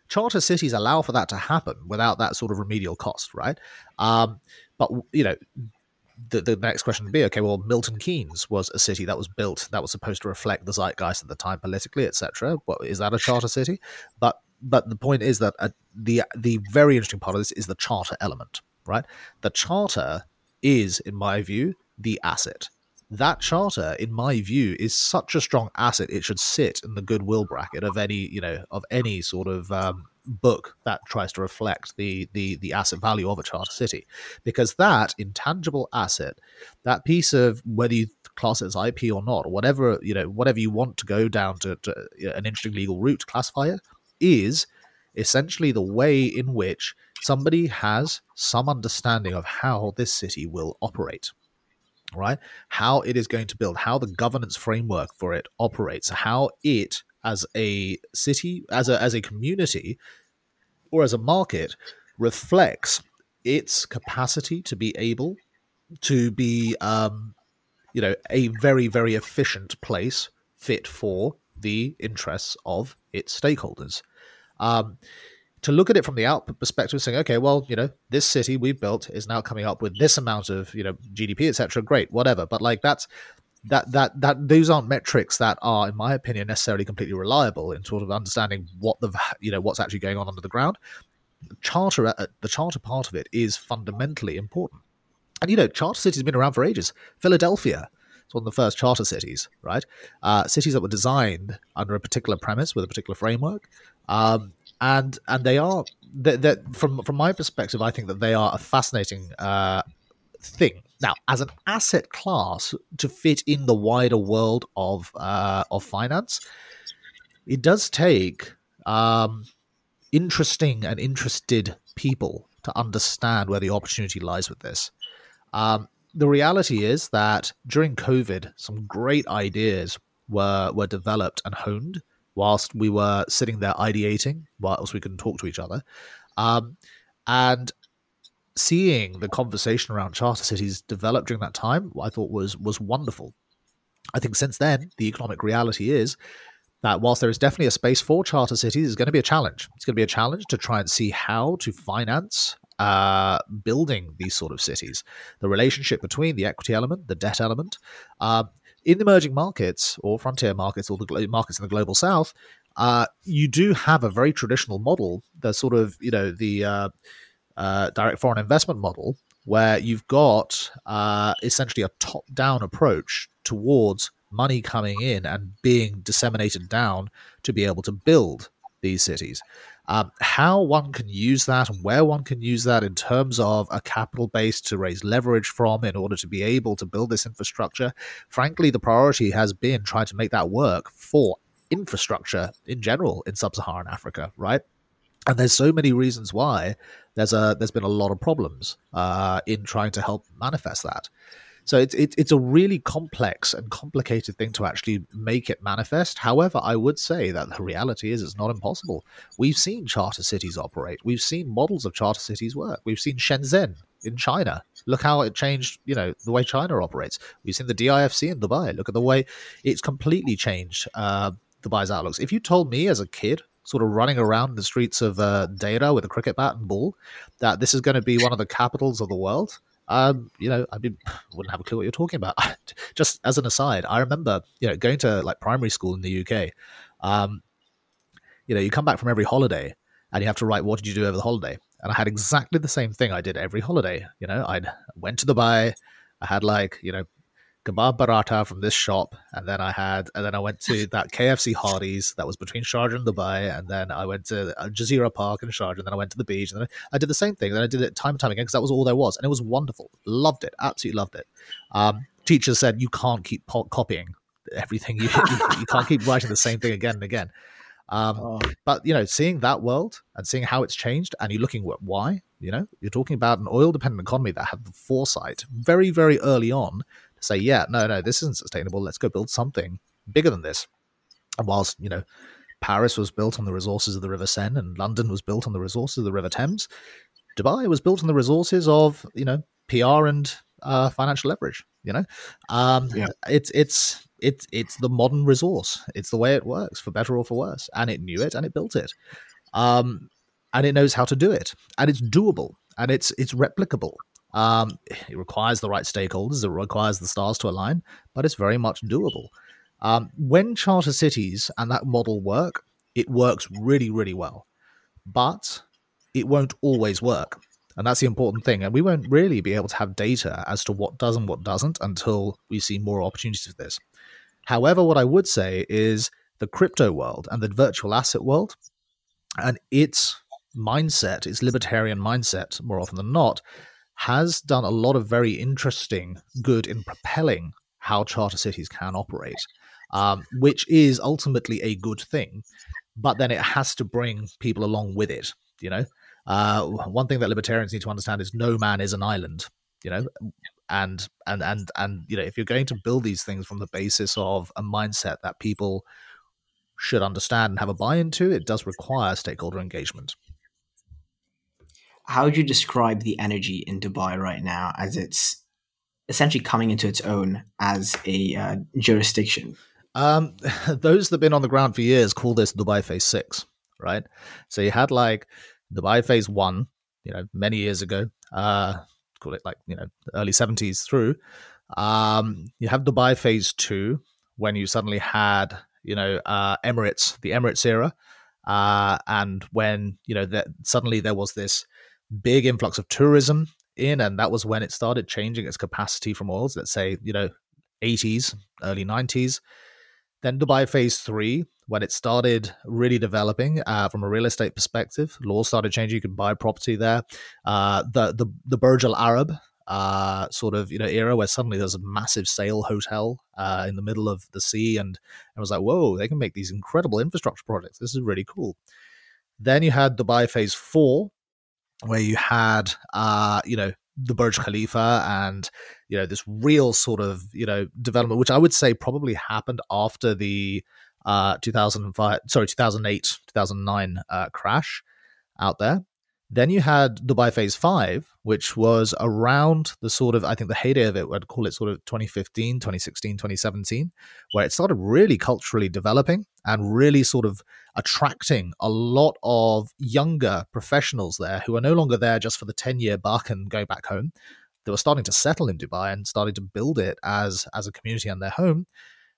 [SPEAKER 2] charter cities allow for that to happen without that sort of remedial cost, right? Um, but you know, the, the next question would be okay well milton keynes was a city that was built that was supposed to reflect the zeitgeist at the time politically etc what is that a charter city? But but the point is that uh, the the very interesting part of this is the charter element right? The charter is in my view the asset. That charter in my view is such a strong asset it should sit in the goodwill bracket of any you know of any sort of um, book that tries to reflect the the the asset value of a charter city. Because that intangible asset that piece of whether you class it as ip or not or whatever you know whatever you want to go down to, to an interesting legal route to classify it is essentially the way in which somebody has some understanding of how this city will operate right? How it is going to build how the governance framework for it operates how it as a city, as a as a community, or as a market reflects its capacity to be able to be, um, you know, a very very efficient place fit for the interests of its stakeholders. Um, to look at it from the output perspective, saying, okay, well, you know, this city we've built is now coming up with this amount of, you know, GDP, etc. Great, whatever. But like that's that that that those aren't metrics that are, in my opinion, necessarily completely reliable in sort of understanding what the you know what's actually going on under the ground. Charter, uh, the charter part of it is fundamentally important. And you know, charter cities have been around for ages. Philadelphia, It's one of the first charter cities, right? Uh, cities that were designed under a particular premise with a particular framework, um, and and they are that from from my perspective, I think that they are a fascinating uh, thing. Now, as an asset class to fit in the wider world of uh, of finance, it does take um, interesting and interested people to understand where the opportunity lies with this. Um, the reality is that during COVID, some great ideas were were developed and honed whilst we were sitting there ideating, whilst we couldn't talk to each other, um, and seeing the conversation around charter cities develop during that time, I thought was was wonderful. I think since then, the economic reality is that whilst there is definitely a space for charter cities, it's going to be a challenge. It's going to be a challenge to try and see how to finance uh, building these sort of cities. The relationship between the equity element, the debt element, uh, in emerging markets or frontier markets or the markets in the global south, uh, you do have a very traditional model, the sort of you know the uh, direct foreign investment model, where you've got uh, essentially a top-down approach towards money coming in and being disseminated down to be able to build these cities. Um, how one can use that and where one can use that in terms of a capital base to raise leverage from in order to be able to build this infrastructure. Frankly, the priority has been trying to make that work for infrastructure in general in sub-Saharan Africa, right? And there's so many reasons why there's a there's been a lot of problems uh, in trying to help manifest that. So it's it, it's a really complex and complicated thing to actually make it manifest. However, I would say that the reality is it's not impossible. We've seen charter cities operate. We've seen models of charter cities work. We've seen Shenzhen in China. Look how it changed, you know, the way China operates. We've seen the DIFC in Dubai. Look at the way it's completely changed uh, Dubai's outlooks. If you told me as a kid sort of running around the streets of uh, Deira with a cricket bat and ball, that this is going to be one of the capitals of the world, um, you know, I mean, wouldn't have a clue what you're talking about. Just as an aside, I remember, you know, going to like primary school in the UK. Um, you know, you come back from every holiday and you have to write, what did you do over the holiday? And I had exactly the same thing I did every holiday. You know, I went to Dubai. I had like, you know, kebab paratha from this shop, and then I had, and then I went to that KFC Hardee's that was between Sharjah and Dubai, and then I went to Jazeera Park in Sharjah, and then I went to the beach, and then I did the same thing. Then I did it time and time again because that was all there was, and it was wonderful. Loved it, absolutely loved it. Um, teachers said you can't keep po- copying everything. You, you, you can't keep writing the same thing again and again. Um, oh. But you know, seeing that world and seeing how it's changed, and you're looking at why. You know, you're talking about an oil-dependent economy that had the foresight very, very early on say, yeah, no, no, this isn't sustainable. Let's go build something bigger than this. And whilst, you know, Paris was built on the resources of the River Seine and London was built on the resources of the River Thames, Dubai was built on the resources of, you know, PR and uh, financial leverage. You know, um, yeah. it's it's it's it's the modern resource. It's the way it works, for better or for worse. And it knew it and it built it, um, and it knows how to do it, and it's doable, and it's it's replicable. Um, it requires the right stakeholders, it requires the stars to align, but it's very much doable. Um, when charter cities and that model work, it works really, really well. But it won't always work. And that's the important thing. And we won't really be able to have data as to what does and what doesn't until we see more opportunities for this. However, what I would say is the crypto world and the virtual asset world and its mindset, its libertarian mindset, more often than not, has done a lot of very interesting good in propelling how charter cities can operate, um, which is ultimately a good thing. But then it has to bring people along with it. You know, uh, one thing that libertarians need to understand is no man is an island. You know, and and and and you know, if you're going to build these things from the basis of a mindset that people should understand and have a buy-in to, it does require stakeholder engagement
[SPEAKER 1] how would you describe the energy in Dubai right now as it's essentially coming into its own as a uh, jurisdiction?
[SPEAKER 2] Um, those that have been on the ground for years call this Dubai Phase 6, right? So you had like Dubai Phase 1, you know, many years ago, uh, call it like, you know, early 70s through. Um, you have Dubai Phase 2 when you suddenly had, you know, uh, Emirates, the Emirates era. Uh, and when, you know, that suddenly there was this big influx of tourism in, and that was when it started changing its capacity from oils. Let's say, you know, 80s, early 90s. Then Dubai Phase 3, when it started really developing uh, from a real estate perspective, laws started changing. You can buy property there. Uh, the the the Burj Al Arab uh, sort of you know era where suddenly there's a massive sail hotel uh, in the middle of the sea, and I was like, whoa, they can make these incredible infrastructure projects. This is really cool. Then you had Dubai Phase Four, where you had uh, you know the Burj Khalifa and you know this real sort of you know development, which I would say probably happened after the uh, 2005, sorry, 2008, 2009 uh, crash out there. Then you had Dubai Phase 5, which was around the sort of, I think the heyday of it, I'd call it sort of 2015, 2016, 2017, where it started really culturally developing and really sort of attracting a lot of younger professionals there who are no longer there just for the 10 year buck and going back home. They were starting to settle in Dubai and starting to build it as, as a community and their home.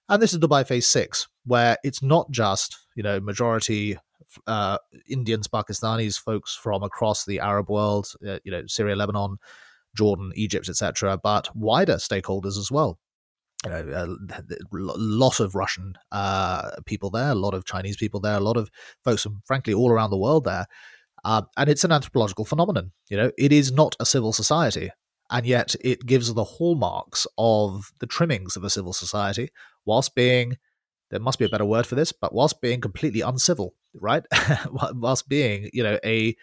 [SPEAKER 2] And this is Dubai Phase 6, where it's not just, you know, majority uh, Indians, Pakistanis, folks from across the Arab world, uh, you know, Syria, Lebanon, Jordan, Egypt, etc., but wider stakeholders as well. You know, a lot of Russian uh, people there, a lot of Chinese people there, a lot of folks from, frankly, all around the world there. Uh, and it's an anthropological phenomenon. You know, it is not a civil society, and yet it gives the hallmarks of the trimmings of a civil society, whilst being there must be a better word for this, but whilst being completely uncivil, right? whilst being, you know, a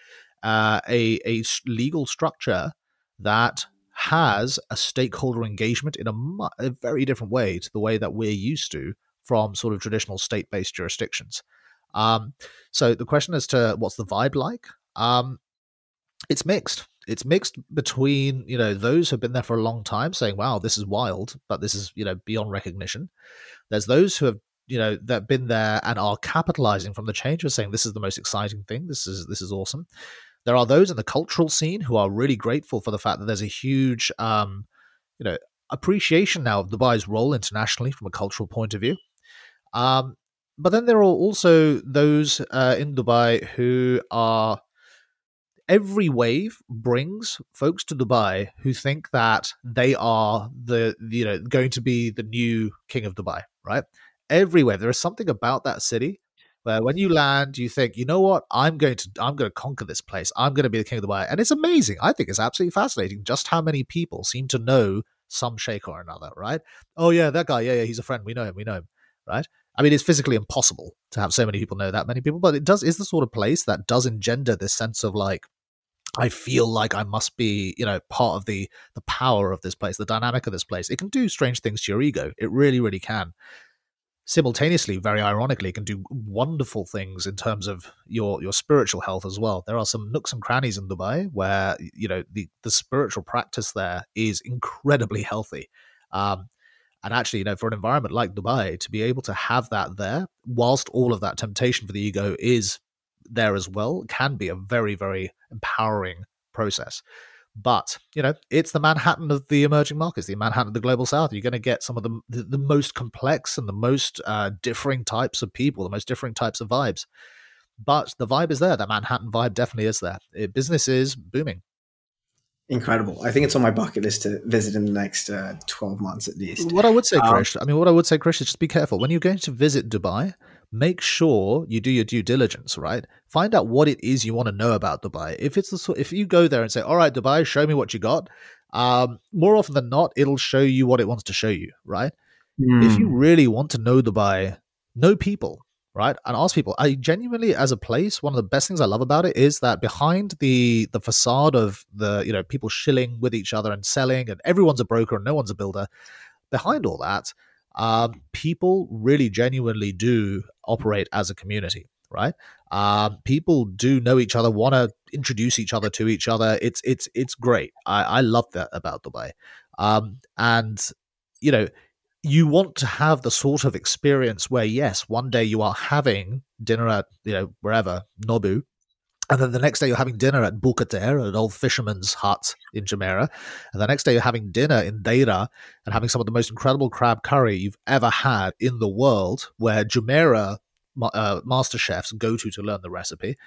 [SPEAKER 2] uh, a a legal structure that has a stakeholder engagement in a, mu- a very different way to the way that we're used to from sort of traditional state-based jurisdictions. Um, so the question as to what's the vibe like, um, it's mixed. It's mixed between you know those who've been there for a long time, saying, "Wow, this is wild," but this is you know beyond recognition. There's those who have you know that been there and are capitalizing from the change, are saying, "This is the most exciting thing. This is this is awesome." There are those in the cultural scene who are really grateful for the fact that there's a huge, um, you know, appreciation now of Dubai's role internationally from a cultural point of view. Um, but then there are also those uh, in Dubai who are every wave brings folks to Dubai who think that they are the you know going to be the new king of Dubai, right? Every wave there is something about that city where when you land you think, you know what, I'm going to I'm going to conquer this place. I'm going to be the king of Dubai, and it's amazing. I think it's absolutely fascinating just how many people seem to know some sheikh or another, right? Oh yeah, that guy, yeah, yeah, he's a friend. We know him. We know him, right? I mean, it's physically impossible to have so many people know that many people, but it does is the sort of place that does engender this sense of like I feel like I must be, you know, part of the the power of this place, the dynamic of this place. It can do strange things to your ego. It really, really can. Simultaneously, very ironically, can do wonderful things in terms of your your spiritual health as well. There are some nooks and crannies in Dubai where you know the the spiritual practice there is incredibly healthy. Um, and actually, you know, for an environment like Dubai, to be able to have that there, whilst all of that temptation for the ego is there as well can be a very, very empowering process. But you know, it's the Manhattan of the emerging markets, the Manhattan of the global south. You're going to get some of the the, the most complex and the most uh, differing types of people, the most differing types of vibes. But the vibe is there. That Manhattan vibe definitely is there. It, business is booming.
[SPEAKER 1] Incredible. I think it's on my bucket list to visit in the next uh, 12 months at least.
[SPEAKER 2] What I would say, um, Krish, I mean, what I would say, Krish, is just be careful. When you're going to visit Dubai, make sure you do your due diligence, right? Find out what it is you want to know about Dubai. If it's the sort, if you go there and say, "All right, Dubai, show me what you got," um, more often than not, it'll show you what it wants to show you, right? Mm. If you hmm. really want to know Dubai, know people, right? And ask people. I genuinely, as a place, one of the best things I love about it is that behind the the facade of the you know people shilling with each other and selling, and everyone's a broker and no one's a builder. Behind all that um, people really genuinely do operate as a community, right? Um, people do know each other, want to introduce each other to each other. It's it's it's great. I, I love that about Dubai, um, and you know you want to have the sort of experience where yes, one day you are having dinner at you know wherever Nobu, and then the next day you're having dinner at Bu Qtair, an old fisherman's hut in Jumeirah. And the next day you're having dinner in Deira and having some of the most incredible crab curry you've ever had in the world, where Jumeirah uh, master chefs go to to learn the recipe.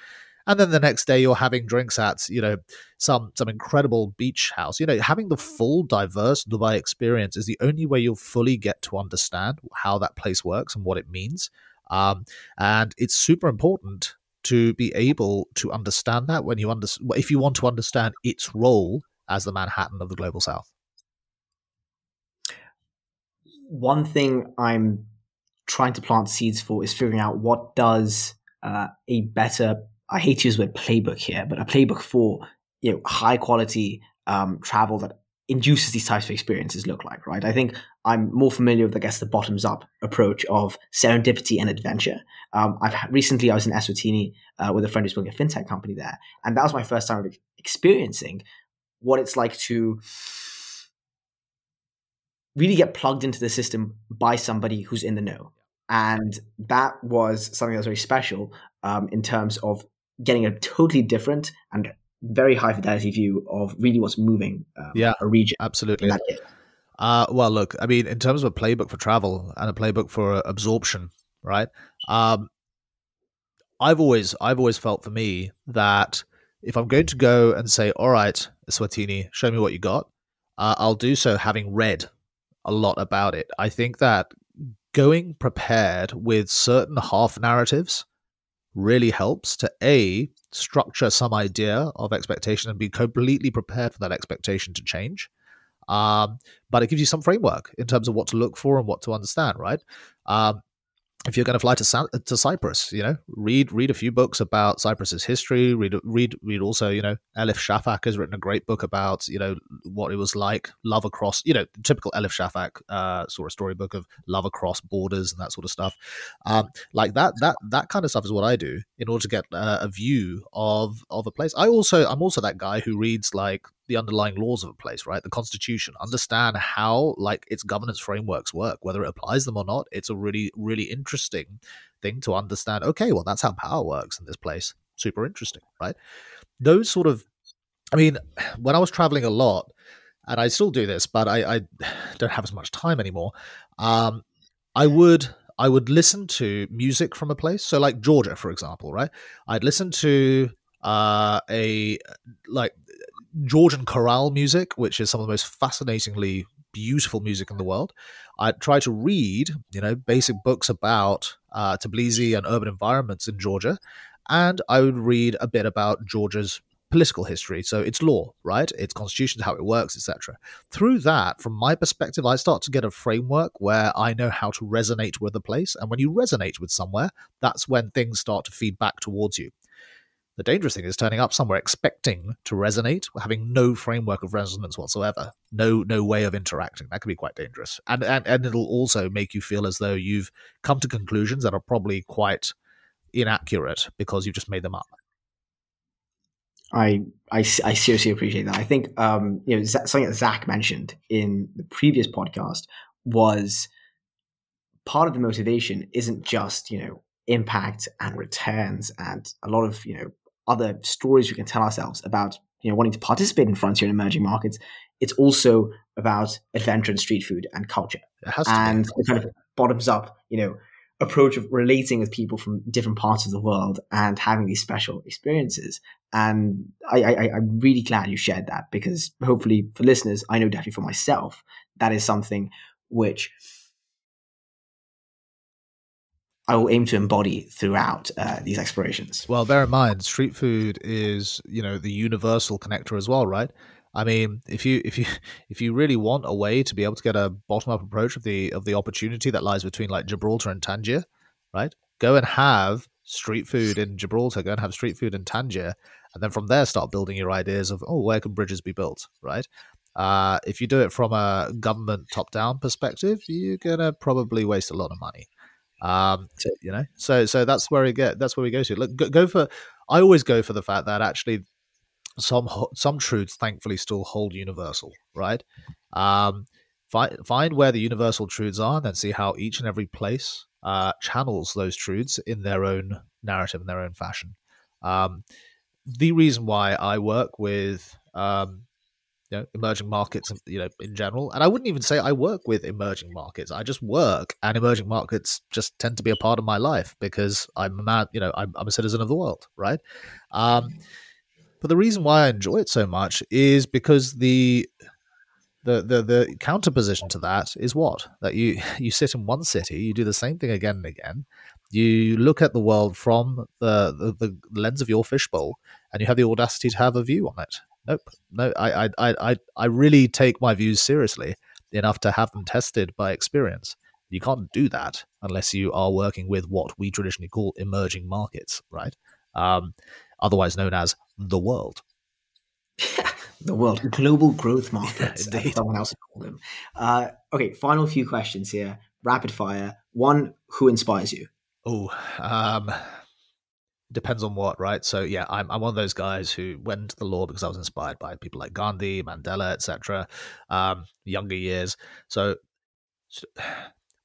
[SPEAKER 2] and then the next day you're having drinks at you know some some incredible beach house you know having the full diverse dubai experience is the only way you'll fully get to understand how that place works and what it means um, and it's super important to be able to understand that when you under if you want to understand its role as the manhattan of the global south.
[SPEAKER 1] One thing i'm trying to plant seeds for is figuring out what does uh, a better I hate to use the word playbook here, but a playbook for you know high quality um, travel that induces these types of experiences look like, right? I think I'm more familiar with, I guess, the bottoms up approach of serendipity and adventure. Um, I've recently I was in Eswatini uh, with a friend who's building a fintech company there, and that was my first time experiencing what it's like to really get plugged into the system by somebody who's in the know. And that was something that was very special um, in terms of getting a totally different and very high fidelity view of really what's moving um,
[SPEAKER 2] yeah,
[SPEAKER 1] a region.
[SPEAKER 2] Absolutely. Uh, well, look, I mean, in terms of a playbook for travel and a playbook for absorption, right? Um, I've always, I've always felt for me that if I'm going to go and say, "All right, Swatini, show me what you got," uh, I'll do so having read a lot about it. I think that going prepared with certain half narratives really helps to a structure some idea of expectation and be completely prepared for that expectation to change. Um, but it gives you some framework in terms of what to look for and what to understand right? Um, if you're going to fly to to Cyprus, you know, read read a few books about Cyprus's history. Read read read also, you know, Elif Shafak has written a great book about you know what it was like love across, you know, typical Elif Shafak uh, sort of storybook of love across borders and that sort of stuff. Um, like that that that kind of stuff is what I do in order to get uh, a view of of a place. I also I'm also that guy who reads like the underlying laws of a place, right? The constitution, understand how like its governance frameworks work, whether it applies them or not. It's a really, really interesting thing to understand. Okay, well, that's how power works in this place. Super interesting, right? Those sort of, I mean, when I was traveling a lot, and I still do this, but I, I don't have as much time anymore. Um, I would I would listen to music from a place. So, like Georgia, for example, right? I'd listen to uh, a like Georgian chorale music, which is some of the most fascinatingly beautiful music in the world. I try to read, you know, basic books about uh, Tbilisi and urban environments in Georgia, and I would read a bit about Georgia's political history, so its law, right, its constitution, how it works, etc. Through that, from my perspective, I start to get a framework where I know how to resonate with a place, and when you resonate with somewhere, that's when things start to feed back towards you. The dangerous thing is turning up somewhere expecting to resonate, having no framework of resonance whatsoever, no no way of interacting. That can be quite dangerous, and and and it'll also make you feel as though you've come to conclusions that are probably quite inaccurate because you've just made them up.
[SPEAKER 1] I, I, I seriously appreciate that. I think um, you know something that Zach mentioned in the previous podcast was part of the motivation isn't just you know impact and returns and a lot of you know other stories we can tell ourselves about you know wanting to participate in frontier and emerging markets. It's also about adventure and street food and culture. And the kind of bottoms up you know approach of relating with people from different parts of the world and having these special experiences. And I, I i'm really glad you shared that because hopefully for listeners i know definitely for myself that is something which I will aim to embody throughout uh, these explorations.
[SPEAKER 2] Well, bear in mind, street food is you know the universal connector as well, right? I mean, if you if you if you really want a way to be able to get a bottom up approach of the of the opportunity that lies between like Gibraltar and Tangier, right? Go and have street food in Gibraltar. Go and have street food in Tangier, and then from there start building your ideas of oh, where can bridges be built, right? Uh, if you do it from a government top down perspective, you're gonna probably waste a lot of money. Um, you know, so so that's where we get that's where we go to. Look, go, go for. I always go for the fact that actually some some truths thankfully still hold universal, right? Um, find find where the universal truths are, and then see how each and every place uh, channels those truths in their own narrative in their own fashion. Um, the reason why I work with um, you know, emerging markets, you know, in general. And I wouldn't even say I work with emerging markets. I just work, and emerging markets just tend to be a part of my life because I'm a man, you know, I'm, I'm a citizen of the world, right? Um, but the reason why I enjoy it so much is because the the the the counterposition to that is what that you you sit in one city, you do the same thing again and again. You look at the world from the, the, the lens of your fishbowl, and you have the audacity to have a view on it. Nope, no, I I I I really take my views seriously enough to have them tested by experience. You can't do that unless you are working with what we traditionally call emerging markets, right? Um, otherwise known as the world.
[SPEAKER 1] the world, global growth markets, as someone else called them. Uh, okay, final few questions here, rapid fire. One, who inspires you?
[SPEAKER 2] Oh, um, depends on what, right? So yeah, I'm I'm one of those guys who went to the law because I was inspired by people like Gandhi, Mandela, etc. Um, younger years, so, so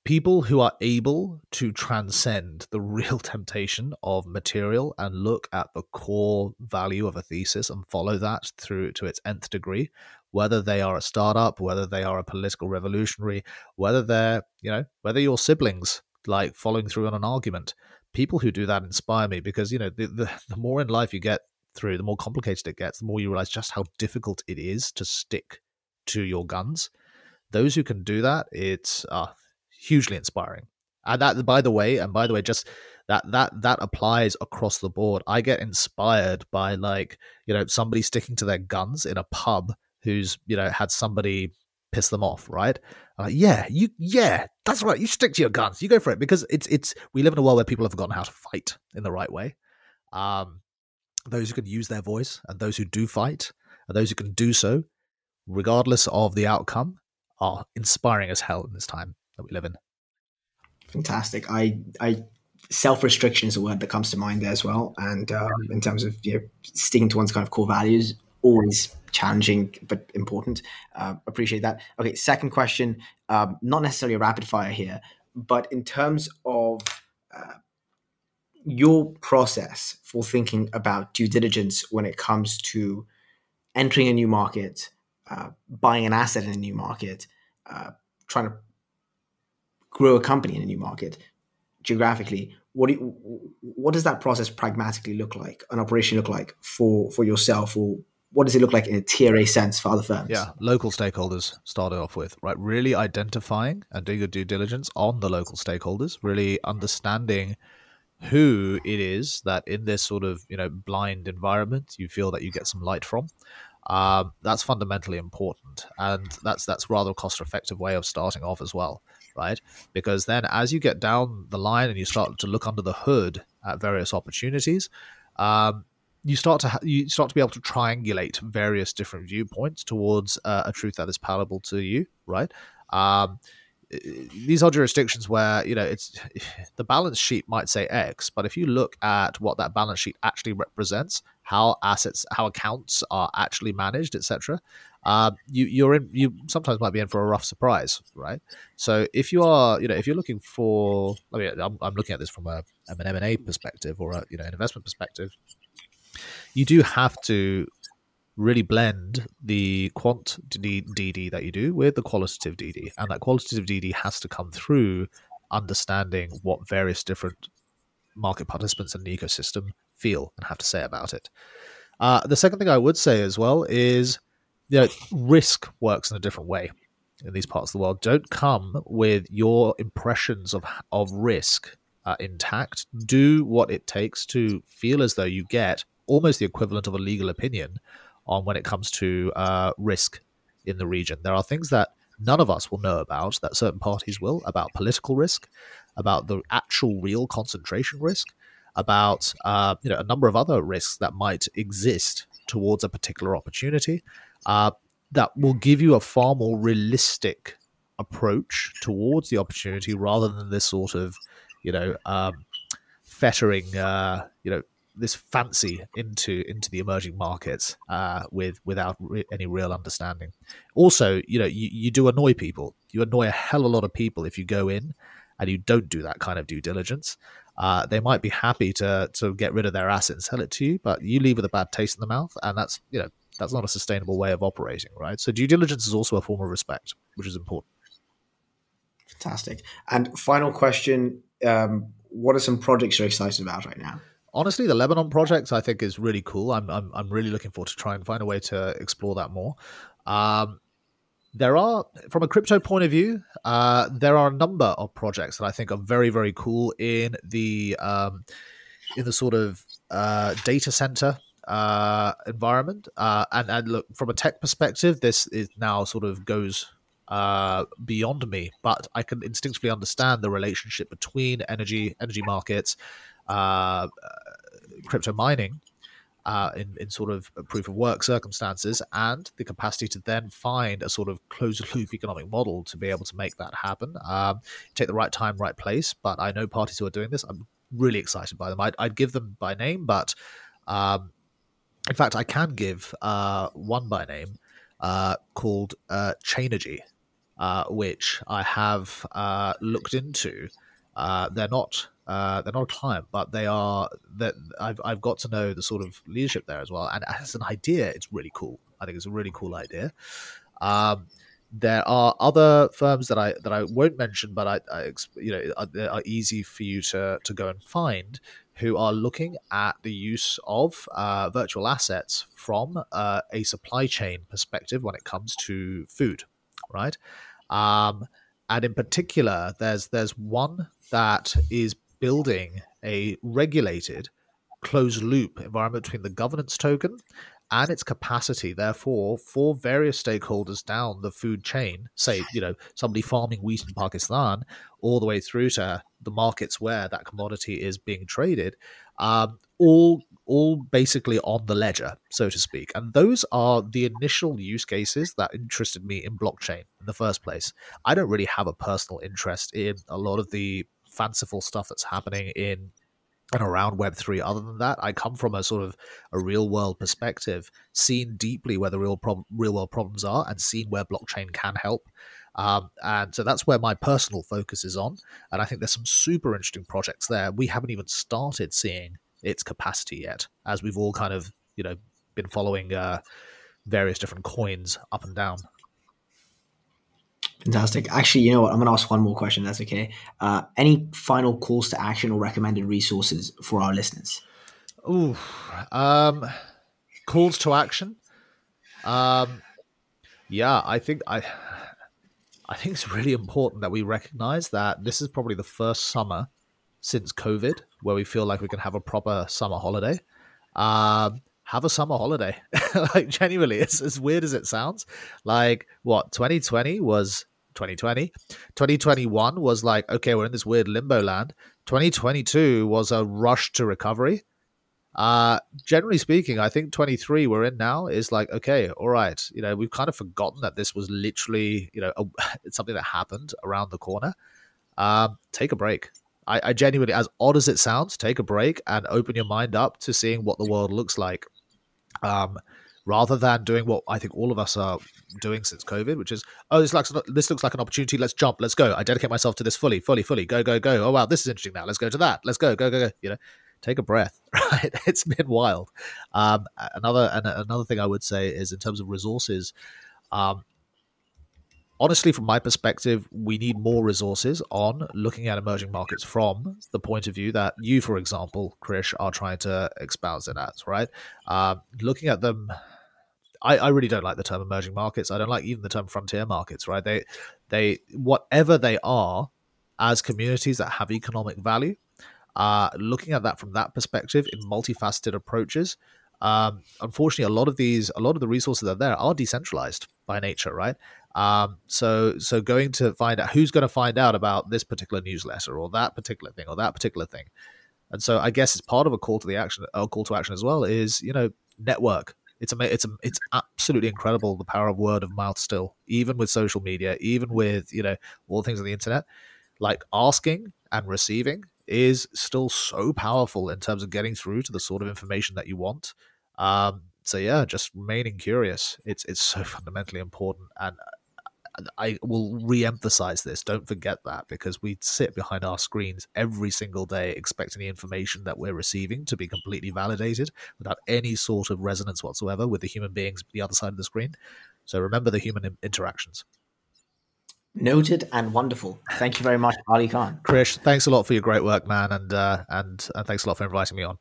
[SPEAKER 2] people who are able to transcend the real temptation of material and look at the core value of a thesis and follow that through to its nth degree whether they are a startup whether they are a political revolutionary whether they're you know whether your siblings like following through on an argument people who do that inspire me because you know the, the, the more in life you get through the more complicated it gets the more you realize just how difficult it is to stick to your guns those who can do that it's uh, hugely inspiring. And that, by the way, and by the way, just that that that applies across the board. I get inspired by like you know somebody sticking to their guns in a pub who's you know had somebody piss them off, right? Yeah, you, yeah, that's right. You stick to your guns. You go for it because it's it's. We live in a world where people have forgotten how to fight in the right way. Um, those who can use their voice and those who do fight and those who can do so, regardless of the outcome, are inspiring as hell in this time that we live in.
[SPEAKER 1] Fantastic. I I self restriction is a word that comes to mind there as well. And um, in terms of you know, sticking to one's kind of core values, always challenging but important. Uh, appreciate that. Okay, second question. Um, not necessarily a rapid fire here, but in terms of uh, your process for thinking about due diligence when it comes to entering a new market, uh, buying an asset in a new market, uh, trying to grow a company in a new market geographically what do you, what does that process pragmatically look like an operation look like for for yourself or what does it look like in a tier A sense for other firms?
[SPEAKER 2] Yeah, local stakeholders started off with, right? Really identifying and doing your due diligence on the local stakeholders, really understanding who it is that in this sort of, you know, blind environment you feel that you get some light from. Um, that's fundamentally important. And that's that's rather a cost effective way of starting off as well right? Because then as you get down the line and you start to look under the hood at various opportunities, um, you start to ha- you start to be able to triangulate various different viewpoints towards uh, a truth that is palatable to you, right? Um, these are jurisdictions where you know it's the balance sheet might say X, but if you look at what that balance sheet actually represents, how assets, how accounts are actually managed, etc., uh, you you're in you sometimes might be in for a rough surprise, right? So if you are, you know, if you're looking for, I mean, I'm, I'm looking at this from a an M and A perspective or a you know an investment perspective, you do have to really blend the quant DD that you do with the qualitative DD, and that qualitative DD has to come through understanding what various different market participants in the ecosystem feel and have to say about it. Uh, the second thing I would say as well is you know, risk works in a different way in these parts of the world. Don't come with your impressions of of risk uh, intact. Do what it takes to feel as though you get almost the equivalent of a legal opinion on when it comes to uh, risk in the region. There are things that none of us will know about that certain parties will about political risk, about the actual real concentration risk, about uh, you know a number of other risks that might exist towards a particular opportunity uh, that will give you a far more realistic approach towards the opportunity rather than this sort of, you know, um, fettering, uh, you know, this fancy into into the emerging markets uh, with without re- any real understanding. Also, you know, you, you do annoy people. You annoy a hell of a lot of people if you go in and you don't do that kind of due diligence. Uh, they might be happy to to get rid of their asset and sell it to you, but you leave with a bad taste in the mouth, and that's you know That's not a sustainable way of operating, right? So due diligence is also a form of respect, which is important.
[SPEAKER 1] Fantastic. And final question: um, What are some projects you're excited about right now?
[SPEAKER 2] Honestly, the Lebanon project I think is really cool. I'm I'm I'm really looking forward to try and find a way to explore that more. Um, there are, from a crypto point of view, uh, there are a number of projects that I think are very very cool in the um, in the sort of uh, data center uh, environment. Uh, and and look from a tech perspective, this is now sort of goes uh, beyond me, but I can instinctively understand the relationship between energy energy markets uh, crypto mining uh, in, in sort of proof of work circumstances and the capacity to then find a sort of closed loop economic model to be able to make that happen. Um, take the right time, right place. But I know parties who are doing this. I'm really excited by them. I'd, I'd give them by name, but um, in fact, I can give uh, one by name uh, called uh, Chainergy, uh, which I have uh, looked into. Uh, they're not uh, they're not a client, but they are. That I've I've got to know the sort of leadership there as well, and as an idea, it's really cool. I think it's a really cool idea. Um, there are other firms that I that I won't mention, but I, I you know are, are, easy for you to to go and find who are looking at the use of uh, virtual assets from uh, a supply chain perspective when it comes to food, right? Um, and in particular, there's there's one that is building a regulated closed loop environment between the governance token and its capacity, therefore, for various stakeholders down the food chain, say, you know, somebody farming wheat in Pakistan, all the way through to the markets where that commodity is being traded, um, all all basically on the ledger, so to speak. And those are the initial use cases that interested me in blockchain in the first place. I don't really have a personal interest in a lot of the fanciful stuff that's happening in and around web3 other than that i come from a sort of a real world perspective seen deeply where the real problem real world problems are and seen where blockchain can help. Um, and so that's where my personal focus is on. And i think there's some super interesting projects there. We haven't even started seeing its capacity yet as we've all kind of you know been following uh, various different coins up and down
[SPEAKER 1] Fantastic. Actually, you know what? I'm going to ask one more question. That's okay. Uh, any final calls to action or recommended resources for our listeners?
[SPEAKER 2] Ooh, um, calls to action. Um, yeah, I think I, I think it's really important that we recognize that this is probably the first summer since COVID where we feel like we can have a proper summer holiday. Um, have a summer holiday. like genuinely, it's as weird as it sounds. Like what 2020 was 2020. 2021 was like, okay, we're in this weird limbo land. 2022 was a rush to recovery. Uh, generally speaking, I think 23 we're in now is like, okay, all right, you know, we've kind of forgotten that this was literally, you know, a, it's something that happened around the corner. Um, take a break. I, I genuinely, as odd as it sounds, take a break and open your mind up to seeing what the world looks like. Um, rather than doing what I think all of us are doing since COVID, which is, oh, this looks this looks like an opportunity. Let's jump. Let's go. I dedicate myself to this fully, fully, fully. Go, go, go. Oh wow, this is interesting. Now let's go to that. Let's go, go, go, go. You know, take a breath. Right? It's been wild. Um, another and another thing I would say is in terms of resources. Um, honestly, from my perspective, we need more resources on looking at emerging markets from the point of view that you, for example, Krish, are trying to expound it at, right? Um, looking at them I, I really don't like the term emerging markets. I don't like even the term frontier markets, right? They they whatever they are as communities that have economic value, uh, looking at that from that perspective in multifaceted approaches. Um, unfortunately, a lot of these, a lot of the resources that are there are decentralized by nature, right? Um, so, so going to find out who's going to find out about this particular newsletter or that particular thing or that particular thing, and so I guess it's part of a call to the action, a call to action as well is you know network, it's a, it's a, it's absolutely incredible the power of word of mouth still, even with social media, even with you know all things on the internet. Like asking and receiving is still so powerful in terms of getting through to the sort of information that you want. Um, so yeah, just remaining curious. It's it's so fundamentally important, and I will re-emphasize this. Don't forget that because we sit behind our screens every single day expecting the information that we're receiving to be completely validated without any sort of resonance whatsoever with the human beings the other side of the screen. So remember the human interactions.
[SPEAKER 1] Noted and wonderful. Thank you very much, Ali Khan.
[SPEAKER 2] Krish, thanks a lot for your great work, man, and uh, and and thanks a lot for inviting me on.